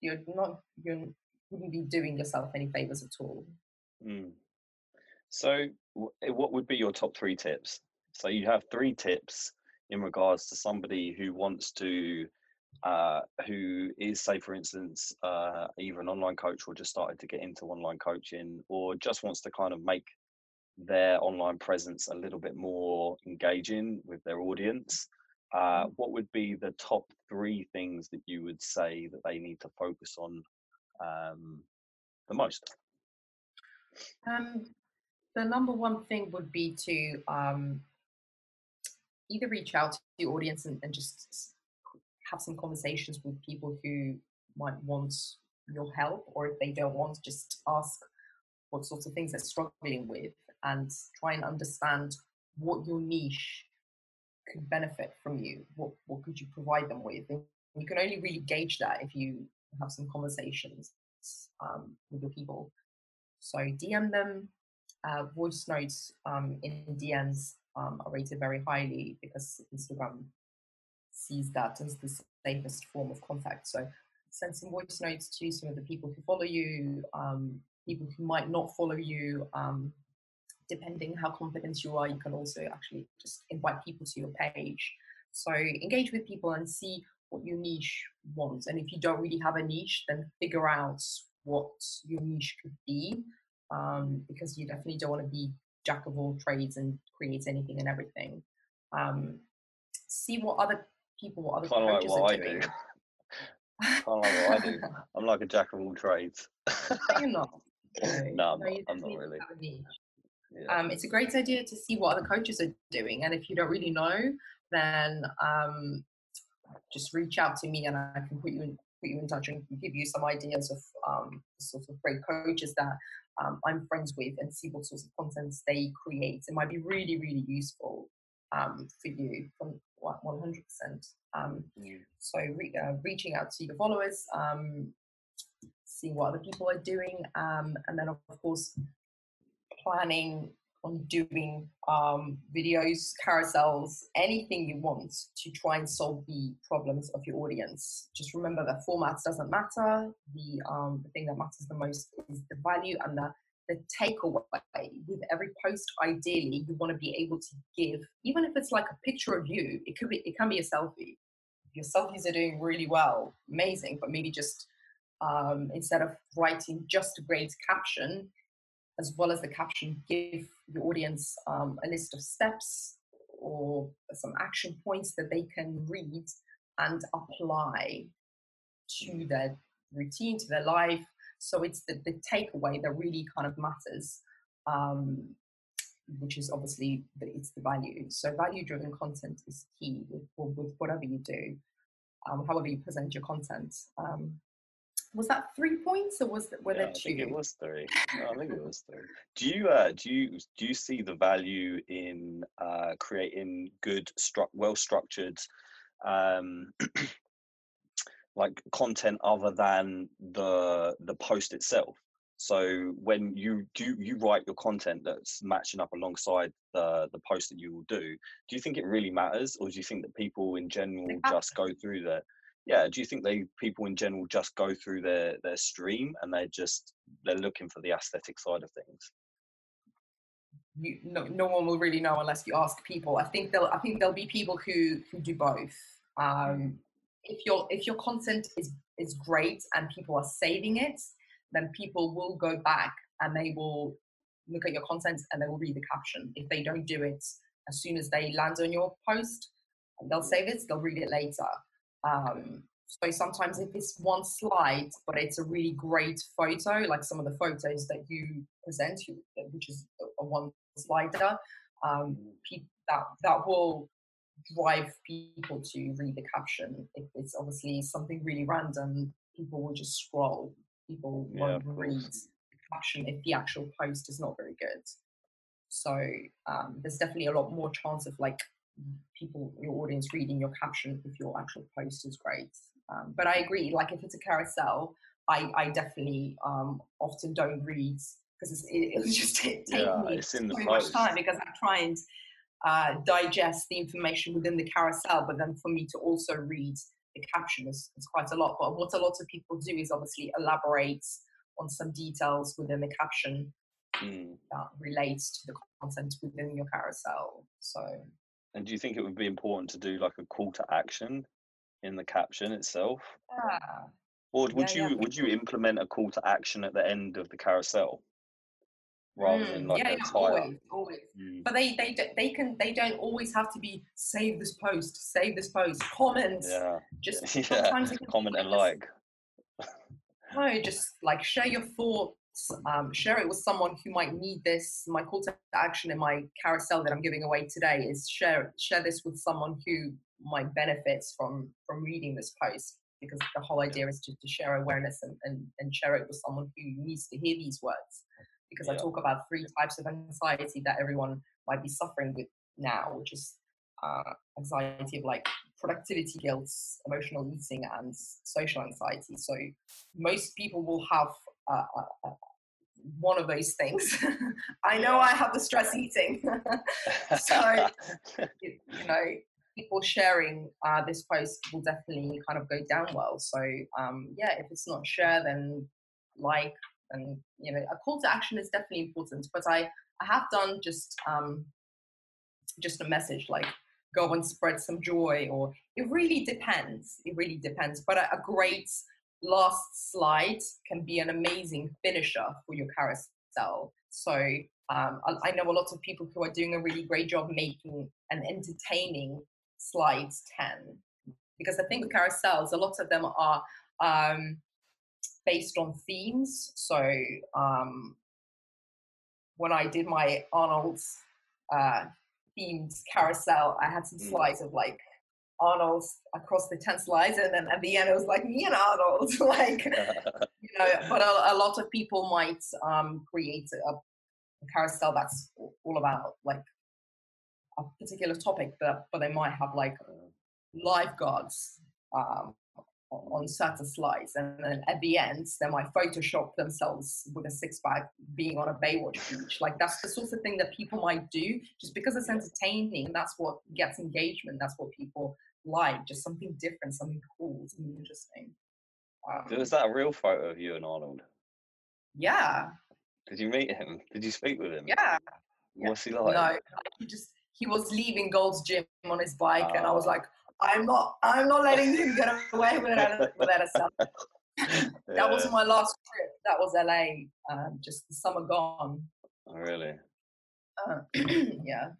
you're not, you wouldn't be doing yourself any favors at all. Mm. So, what would be your top three tips? So, you have three tips in regards to somebody who wants to, uh, who is, say, for instance, uh, either an online coach or just started to get into online coaching or just wants to kind of make their online presence a little bit more engaging with their audience, uh, mm-hmm. what would be the top three things that you would say that they need to focus on um, the most? Um, the number one thing would be to um, either reach out to the audience and, and just have some conversations with people who might want your help, or if they don't want, just ask what sorts of things they're struggling with and try and understand what your niche could benefit from you. What what could you provide them with? And you can only really gauge that if you have some conversations um, with your people. So DM them. Uh, voice notes um, in DMs um, are rated very highly because Instagram sees that as the safest form of contact. So send some voice notes to some of the people who follow you, um, people who might not follow you, um, depending how confident you are, you can also actually just invite people to your page. So engage with people and see what your niche wants. And if you don't really have a niche, then figure out what your niche could be, um, because you definitely don't want to be jack of all trades and creates anything and everything. Um, see what other people, what other kind coaches like what are doing. do. [LAUGHS] kind of like what I do. I'm like a jack of all trades. you're not. [LAUGHS] No, no I'm, not, I'm not really. Yeah. Um, it's a great idea to see what other coaches are doing, and if you don't really know, then um, just reach out to me, and I can put you in put you in touch and give you some ideas of um, the sort of great coaches that um, I'm friends with, and see what sorts of content they create. It might be really, really useful um, for you from 100%. Um, mm. So re- uh, reaching out to your followers, um, seeing what other people are doing, um, and then of course planning on doing um, videos, carousels, anything you want to try and solve the problems of your audience. Just remember that formats doesn't matter. The um, the thing that matters the most is the value and the the takeaway with every post. Ideally, you want to be able to give, even if it's like a picture of you. It could be it can be a selfie. If your selfies are doing really well, amazing. But maybe just um, instead of writing just a great caption, as well as the caption, give your audience um, a list of steps or some action points that they can read and apply to their routine, to their life. So it's the, the takeaway that really kind of matters, um, which is obviously the, it's the value. So value-driven content is key with, with whatever you do, um, however you present your content. Um, was that three points or was it were Yeah, there I two? think it was three. No, I think it was three. Do you uh, do you do you see the value in uh, creating good, stru- well structured, um, [CLEARS THROAT] like content other than the the post itself? So when you do you write your content that's matching up alongside the the post that you will do, do you think it really matters, or do you think that people in general just go through the yeah? Do you think they people in general just go through their their stream and they're just they're looking for the aesthetic side of things? you, no, no one will really know unless you ask people. I think there'll I think there'll be people who who do both. Um, if your if your content is is great and people are saving it, then people will go back and they will look at your content and they will read the caption. If they don't do it as soon as they land on your post, they'll save it. They'll read it later. Um, so sometimes if it's one slide, but it's a really great photo, like some of the photos that you present, you- which is a, a one slider, um, that that will drive people to read the caption. If it's obviously something really random, people will just scroll. People Yeah, won't read the caption if the actual post is not very good. So um, there's definitely a lot more chance of like people, your audience reading your caption if your actual post is great. Um, but I agree, like if it's a carousel, I, I definitely um, often don't read because it, it [LAUGHS] just take Yeah, me it's in the so much time because I try and uh, digest the information within the carousel, but then for me to also read the caption is, is quite a lot. But what a lot of people do is obviously elaborate on some details within the caption Mm. that relates to the content within your carousel. So And do you think it would be important to do like a call to action in the caption itself, yeah, or would Yeah, you yeah. would you implement a call to action at the end of the carousel rather than Mm, like yeah, yeah, always, always. Mm. But they they they can they don't always have to be save this post, save this post, comment. Yeah, Just [LAUGHS] yeah. sometimes Comment and like. No, just like share your thoughts. Um, share it with someone who might need this. My call to action in my carousel that I'm giving away today is share share this with someone who might benefit from from reading this post because the whole idea is to, to share awareness and, and, and share it with someone who needs to hear these words. Because I talk about three types of anxiety that everyone might be suffering with now, which is uh, anxiety of like productivity guilt, emotional eating, and social anxiety. So most people will have uh, uh, uh, one of those things. [LAUGHS] I know I have the stress eating. [LAUGHS] so [LAUGHS] you, you know, people sharing uh, this post will definitely kind of go down well. So um, yeah, if it's not share, then like, and you know, a call to action is definitely important. But I I have done just um, just a message like go and spread some joy, or it really depends. It really depends. But a, a great last slide can be an amazing finisher for your carousel. So um, I, I know a lot of people who are doing a really great job making an entertaining slides 10 because I think with carousels a lot of them are um, based on themes so um, when i did my arnold's uh, themed carousel i had some Mm. slides of like arnold's across the 10 slides and then at the end it was like me and arnold [LAUGHS] like [LAUGHS] you know but a, a lot of people might um, create a, a carousel that's all about like a particular topic but but they might have like lifeguards um, on on certain slides and then at the end they might photoshop themselves with a six pack being on a baywatch beach. Like that's the sort of thing that people might do. Just because it's entertaining that's what gets engagement that's what people like just something different something cool something interesting um, Was that a real photo of you and Arnold? yeah Did you meet him? Did you speak with him? yeah yeah. What's he like? No, he just he was leaving Gold's Gym on his bike, and I was Ah. like, I'm not, I'm not letting him get away with it. Without a selfie. [LAUGHS] That was my last trip. That was LA. Um, just the summer gone. Oh, really? Uh, [CLEARS THROAT] yeah.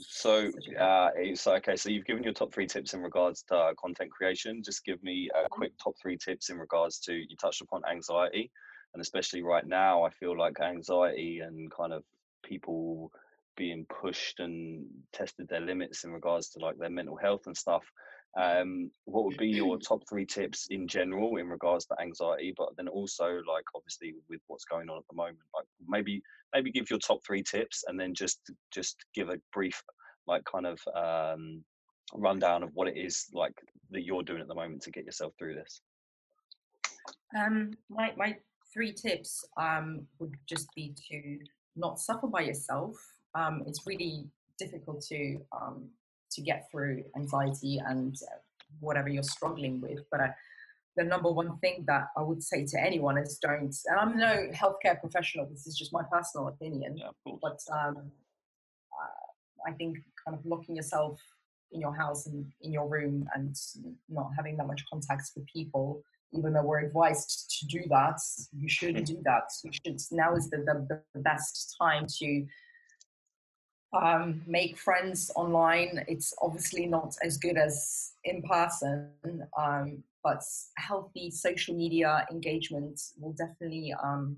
So, Such a good- uh, it's okay. So you've given your top three tips in regards to uh, content creation. Just give me a quick top three tips in regards to you touched upon anxiety, and especially right now, I feel like anxiety and kind of people being pushed and tested their limits in regards to like their mental health and stuff. Um, what would be your top three tips in general in regards to anxiety, but then also like obviously with what's going on at the moment, like maybe maybe give your top three tips and then just just give a brief like kind of um, rundown of what it is like that you're doing at the moment to get yourself through this. Um, my my three tips um, would just be to not suffer by yourself. Um, it's really difficult to um, to get through anxiety and uh, whatever you're struggling with. But uh, the number one thing that I would say to anyone is don't. And I'm no healthcare professional. This is just my personal opinion. Yeah, but um, uh, I think kind of locking yourself in your house and in your room and not having that much contact with people even though we're advised to do that, you shouldn't [LAUGHS] do that. You should now is the, the, the best time to um, make friends online. It's obviously not as good as in person, um, but healthy social media engagement will definitely um,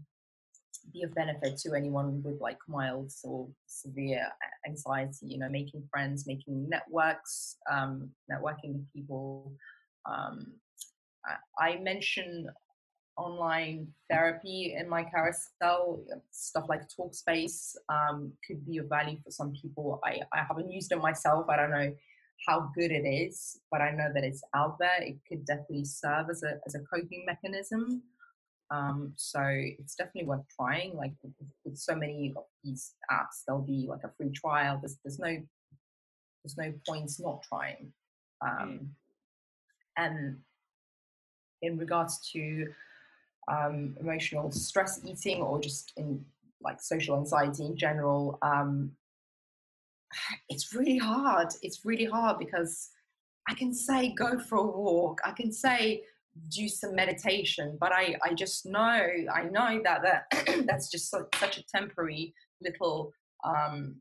be of benefit to anyone with like mild or severe anxiety. You know, making friends, making networks, um, networking with people. Um, I mention online therapy in my carousel, stuff like Talkspace um, could be of value for some people. I, I haven't used it myself. I don't know how good it is, but I know that it's out there. It could definitely serve as a, as a coping mechanism. Um, so it's definitely worth trying. Like with, so many of these apps, there'll be like a free trial. There's, there's no there's no points not trying. Mm. Um. And in regards to um, emotional stress eating or just in like social anxiety in general, um, it's really hard. It's really hard because I can say go for a walk. I can say do some meditation, but I, I just know I know that that [CLEARS THROAT] that's just so, such a temporary little um,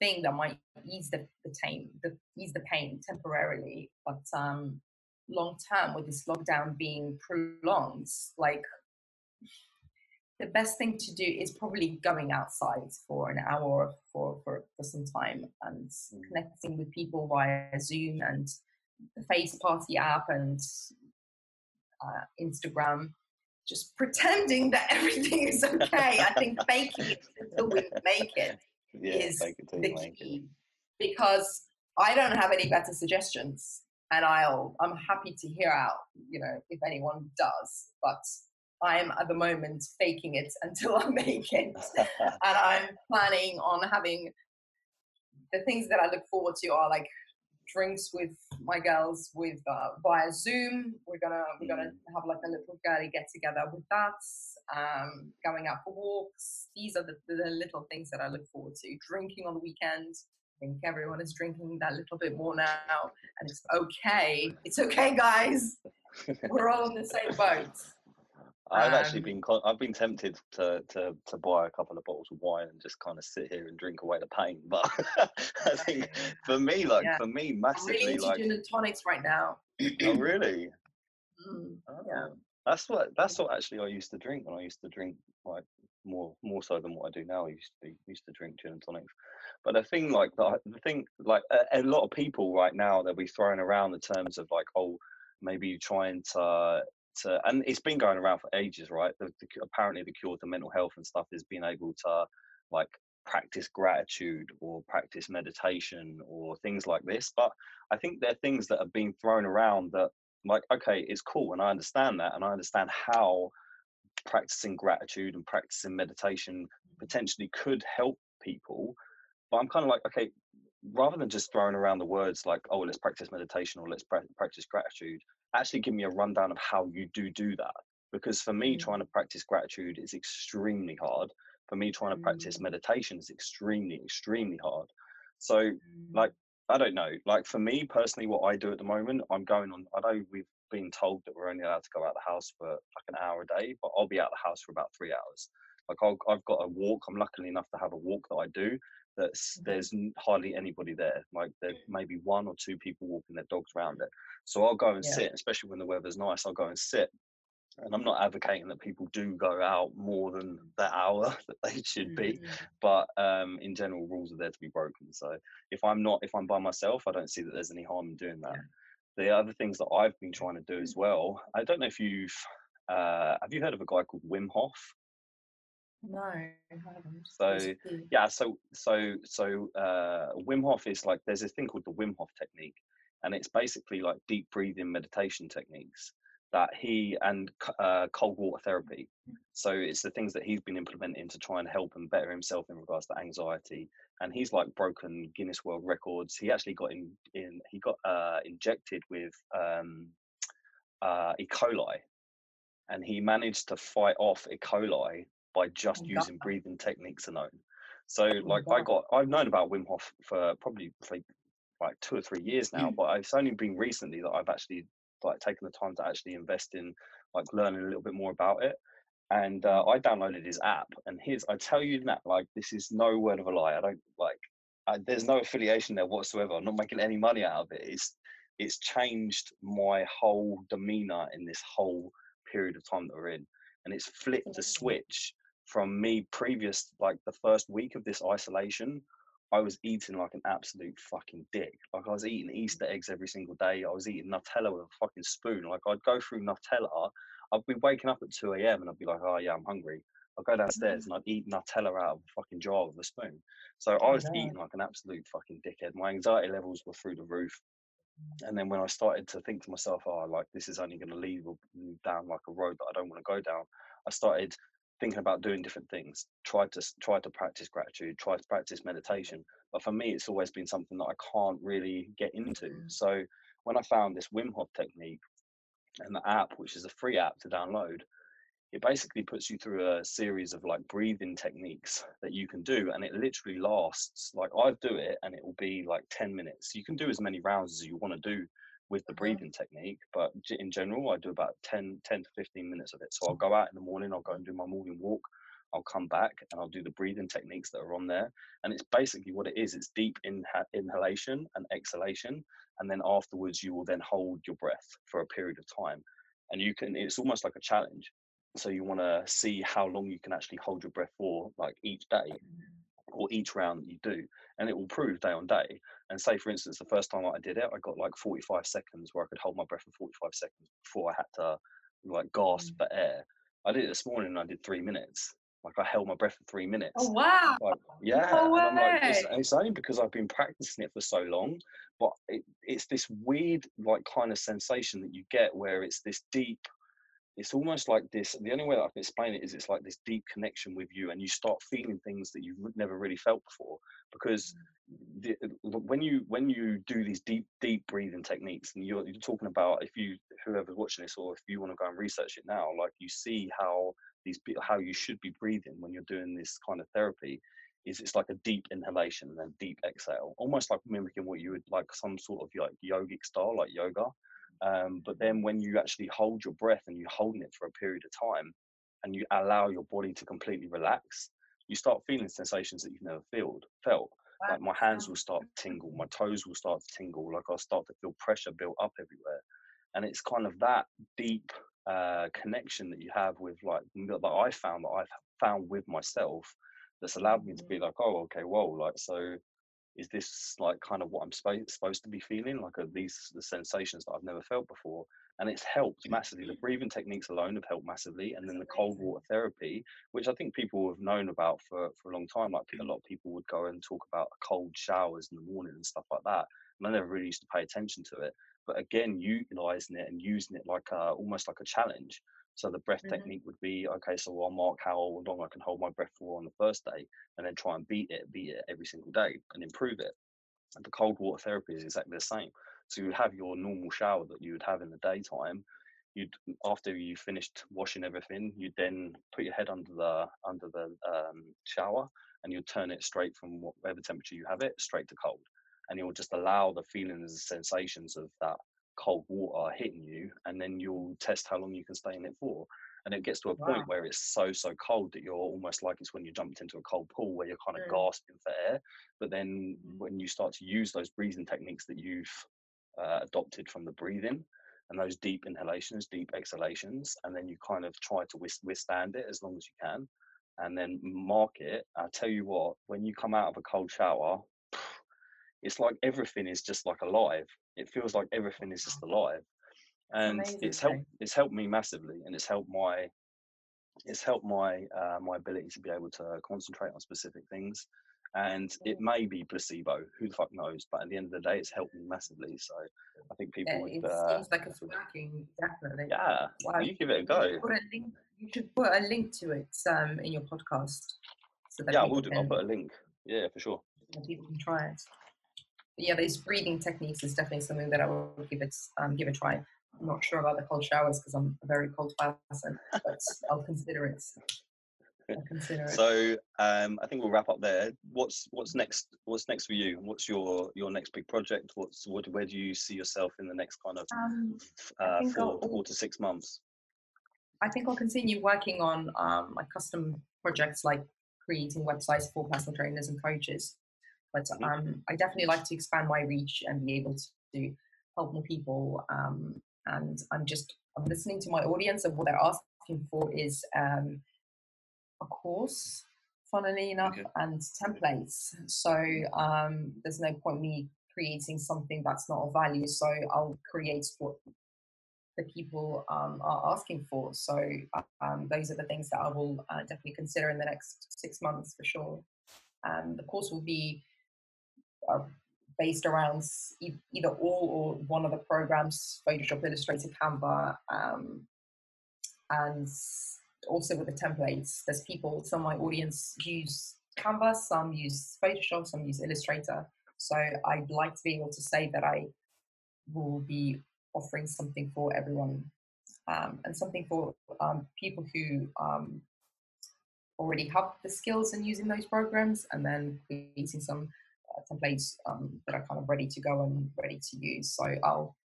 thing that might ease the the pain, the ease the pain temporarily. But um, long term with this lockdown being prolonged like the best thing to do is probably going outside for an hour for, for, for some time and mm. connecting with people via zoom and the face party app and uh, instagram. Just [LAUGHS] pretending that everything is okay. I think faking it until we make it [LAUGHS] yeah, is it the key because i don't have any better suggestions and I'll I'm happy to hear out, you know, if anyone does. But I'm at the moment faking it [LAUGHS] until I make it, [LAUGHS] and I'm planning on having the things that I look forward to are like drinks with my girls with uh, via Zoom. We're gonna we're gonna mm. have like a little girly get together with that. Um, going out for walks. These are the, the little things that I look forward to. Drinking on the weekend think everyone is drinking that little bit more now, and it's okay. It's okay, guys. We're all in the same boat. I've um, actually been I've been tempted to, to to buy a couple of bottles of wine and just kind of sit here and drink away the pain. [LAUGHS] But I think for me, like yeah. for me, massively, I'm really like gin and tonics right now. oh really? Mm, oh, yeah. That's what that's what actually I used to drink when I used to drink like more more so than what I do now. I used to be, used to drink gin and tonics. But the thing, like the, the thing, like a, a, lot of people right now, they'll be throwing around the terms of like, oh, maybe trying to to, and it's been going around for ages, right? The, the, apparently, the cure to mental health and stuff is being able to like practice gratitude or practice meditation or things like this. But I think there are things that are being thrown around that, like, okay, it's cool, and I understand that, and I understand how practicing gratitude and practicing meditation potentially could help people but I'm kind of like, okay, rather than just throwing around the words like, oh, let's practice meditation or let's pra- practice gratitude, actually give me a rundown of how you do do that. Because for me, mm. trying to practice gratitude is extremely hard. For me, trying to mm. practice meditation is extremely, extremely hard. So, mm. like, I don't know. Like for me personally, what I do at the moment, I'm going on. I know we've been told that we're only allowed to go out the house for like an hour a day, but I'll be out the house for about three hours. Like i have got a walk. I'm lucky enough to have a walk that I do, that's mm-hmm. there's hardly anybody there. Like there may be one or two people walking their dogs around it. So I'll go and yeah. sit, especially when the weather's nice. I'll go and sit and I'm not advocating that people do go out more than the hour [LAUGHS] that they should be, Mm. but um, in general, rules are there to be broken. So if I'm not, if I'm by myself, I don't see that there's any harm in doing that. The other things that I've been trying to do as well, I don't know if you've, uh, have you heard of a guy called Wim Hof? No, I haven't. So, Yeah, so so so uh, Wim Hof is like there's this thing called the Wim Hof technique, and it's basically like deep breathing meditation techniques that he and uh, cold water therapy. So it's the things that he's been implementing to try and help and better himself in regards to anxiety. And he's like broken Guinness World Records. He actually got in in he got uh, injected with um, uh, E. coli, and he managed to fight off E. coli by just Oh, using breathing techniques alone. So like I got I've known about Wim Hof for probably for like two or three years now, but it's only been recently that I've actually like taking the time to actually invest in like learning a little bit more about it. And uh, I downloaded his app, and his I tell you that like this is no word of a lie. I don't like I, there's no affiliation there whatsoever. I'm not making any money out of it. It's it's changed my whole demeanor in this whole period of time that we're in, and it's flipped the switch from me previous like the first week of this isolation I was eating like an absolute fucking dick. Like I was eating Easter eggs every single day. I was eating Nutella with a fucking spoon. Like I'd go through Nutella. I'd be waking up at 2 a.m. and I'd be like, oh yeah, I'm hungry. I'd go downstairs and I'd eat Nutella out of a fucking jar with a spoon. So I was no. eating like an absolute fucking dickhead. My anxiety levels were through the roof. And then when I started to think to myself, oh, like this is only going to lead down like a road that I don't want to go down, I started thinking about doing different things. Tried to try to practice gratitude, try to practice meditation. But for me, it's always been something that I can't really get into. Mm. So when I found this Wim Hof technique and the app, which is a free app to download, it basically puts you through a series of like breathing techniques that you can do and it literally lasts like i do it and it will be like 10 minutes you can do as many rounds as you want to do with the Uh-huh. breathing technique but in general i do about 10 10 to 15 minutes of it. So i'll go out in the morning i'll go and do my morning walk i'll come back and i'll do the breathing techniques that are on there and it's basically what it is it's deep inha- inhalation and exhalation and then afterwards you will then hold your breath for a period of time and you can it's almost like a challenge. So you want to see how long you can actually hold your breath for like each day or each round that you do and it will prove day on day. And say for instance the first time i did it i got like 45 seconds where i could hold my breath for 45 seconds before i had to like gasp Mm. for air. I did it this morning and i did three minutes. Like i held my breath for three minutes. Oh wow! like yeah. No and i'm like it's, it's only because i've been practicing it for so long but it, it's this weird like kind of sensation that you get where it's this deep it's almost like this the only way that i can explain it is it's like this deep connection with you and you start feeling things that you've never really felt before because mm. the, uh, when you when you do these deep deep breathing techniques and you're, you're talking about if you whoever's watching this or if you want to go and research it now like you see how these how you should be breathing when you're doing this kind of therapy is it's like a deep inhalation and then deep exhale almost like mimicking what you would like some sort of like yogic style like yoga um, but then when you actually hold your breath and you're holding it for a period of time and you allow your body to completely relax you start feeling sensations that you've never felt felt. Like my hands will start to tingle my toes will start to tingle like i'll start to feel pressure built up everywhere. And it's kind of that deep uh, connection that you have with like that i found that i've found with myself that's allowed me to be like oh okay whoa like so is this like kind of what i'm spo- supposed to be feeling? Like are these the sensations that i've never felt before? And it's helped massively. The breathing techniques alone have helped massively and then the cold water therapy which i think people have known about for, for a long time. Like a mm. lot of people would go and talk about cold showers in the morning and stuff like that and i never really used to pay attention to it. But again utilizing it and using it like a, almost like a challenge so the breath Mhm. technique would be okay so i'll mark how long i can hold my breath for on the first day and then try and beat it beat it every single day and improve it. And the cold water therapy is exactly the same. So you would have your normal shower that you would have in the daytime. You'd after you finished washing everything you'd then put your head under the under the um, shower and you'll turn it straight from whatever temperature you have it straight to cold. And you'll just allow the feelings and sensations of that cold water hitting you and then you'll test how long you can stay in it for and it gets to a Wow. point where it's so so cold that you're almost like it's when you jumped into a cold pool where you're kind of gasping for air but then Mm. when you start to use those breathing techniques that you've uh, adopted from the breathing and those deep inhalations, deep exhalations, and then you kind of try to withstand it as long as you can, and then mark it. I tell you what, when you come out of a cold shower, it's like everything is just like alive. It feels like everything is just alive, and Amazing. it's helped. It's helped me massively, and it's helped my it's helped my uh, my ability to be able to concentrate on specific things. And it may be placebo who the fuck knows? But at the end of the day it's helped me massively. So i think people yeah, would it uh, seems like it's working definitely. Yeah. Well, you give it a go you should, a link, you should put a link to it um, in your podcast so that yeah we'll do. Can, i'll put a link. Yeah for sure. people can try it yeah these breathing techniques is definitely something that i will give it um, give a try I'm not sure about the cold showers because I'm a very cold person, but I'll consider it. I'll consider it. So um, I think we'll wrap up there. What's what's next? What's next for you? What's your your next big project? What's what? Where do you see yourself in the next kind of um, uh, four, four to six months? I think I'll continue working on um, my custom projects like creating websites for personal trainers and coaches. But mm-hmm. um, I definitely like to expand my reach and be able to help more people um, and I'm just I'm listening to my audience and what they're asking for is um, a course, funnily enough, okay. and templates. So um, there's no point me creating something that's not of value. So I'll create what the people um, are asking for. So um, those are the things that I will uh, definitely consider in the next six months for sure. And the course will be uh, based around either all or one of the programs, Photoshop, Illustrator, Canva, um, and also with the templates. There's people, some of my audience use Canva, some use Photoshop, some use Illustrator. So I'd like to be able to say that I will be offering something for everyone um, and something for um, people who um, already have the skills in using those programs and then creating some templates um, that are kind of ready to go and ready to use. So I'll,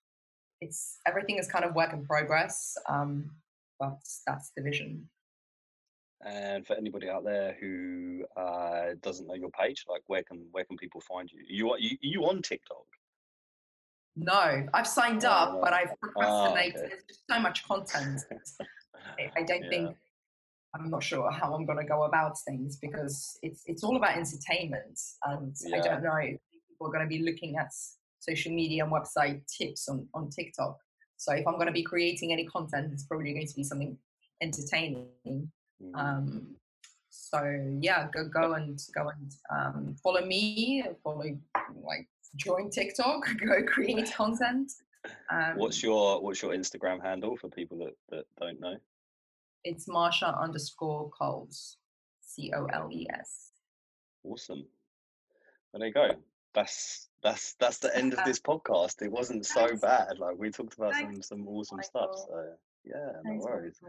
it's everything is kind of work in progress, um, but that's the vision. And for anybody out there who uh, doesn't know your page, like where can where can people find you? You are you, you on TikTok? No, I've signed oh, up, but I've procrastinated. Oh, okay. There's just so much content. I don't [LAUGHS] yeah. think I'm not sure how I'm going to go about things because it's it's all about entertainment, and yeah. I don't know if people are going to be looking at social media and website tips on on TikTok. So if I'm going to be creating any content, it's probably going to be something entertaining. Mm-hmm. Um, so yeah, go go and go and um, follow me, follow like join TikTok, [LAUGHS] go create [LAUGHS] content. Um, what's your what's your Instagram handle for people that, that don't know? It's Marsha underscore Coles, C O L E S. Awesome. Well, there you go. That's that's that's the end of this podcast. It wasn't so bad. Like we talked about some some awesome stuff. So yeah, no worries.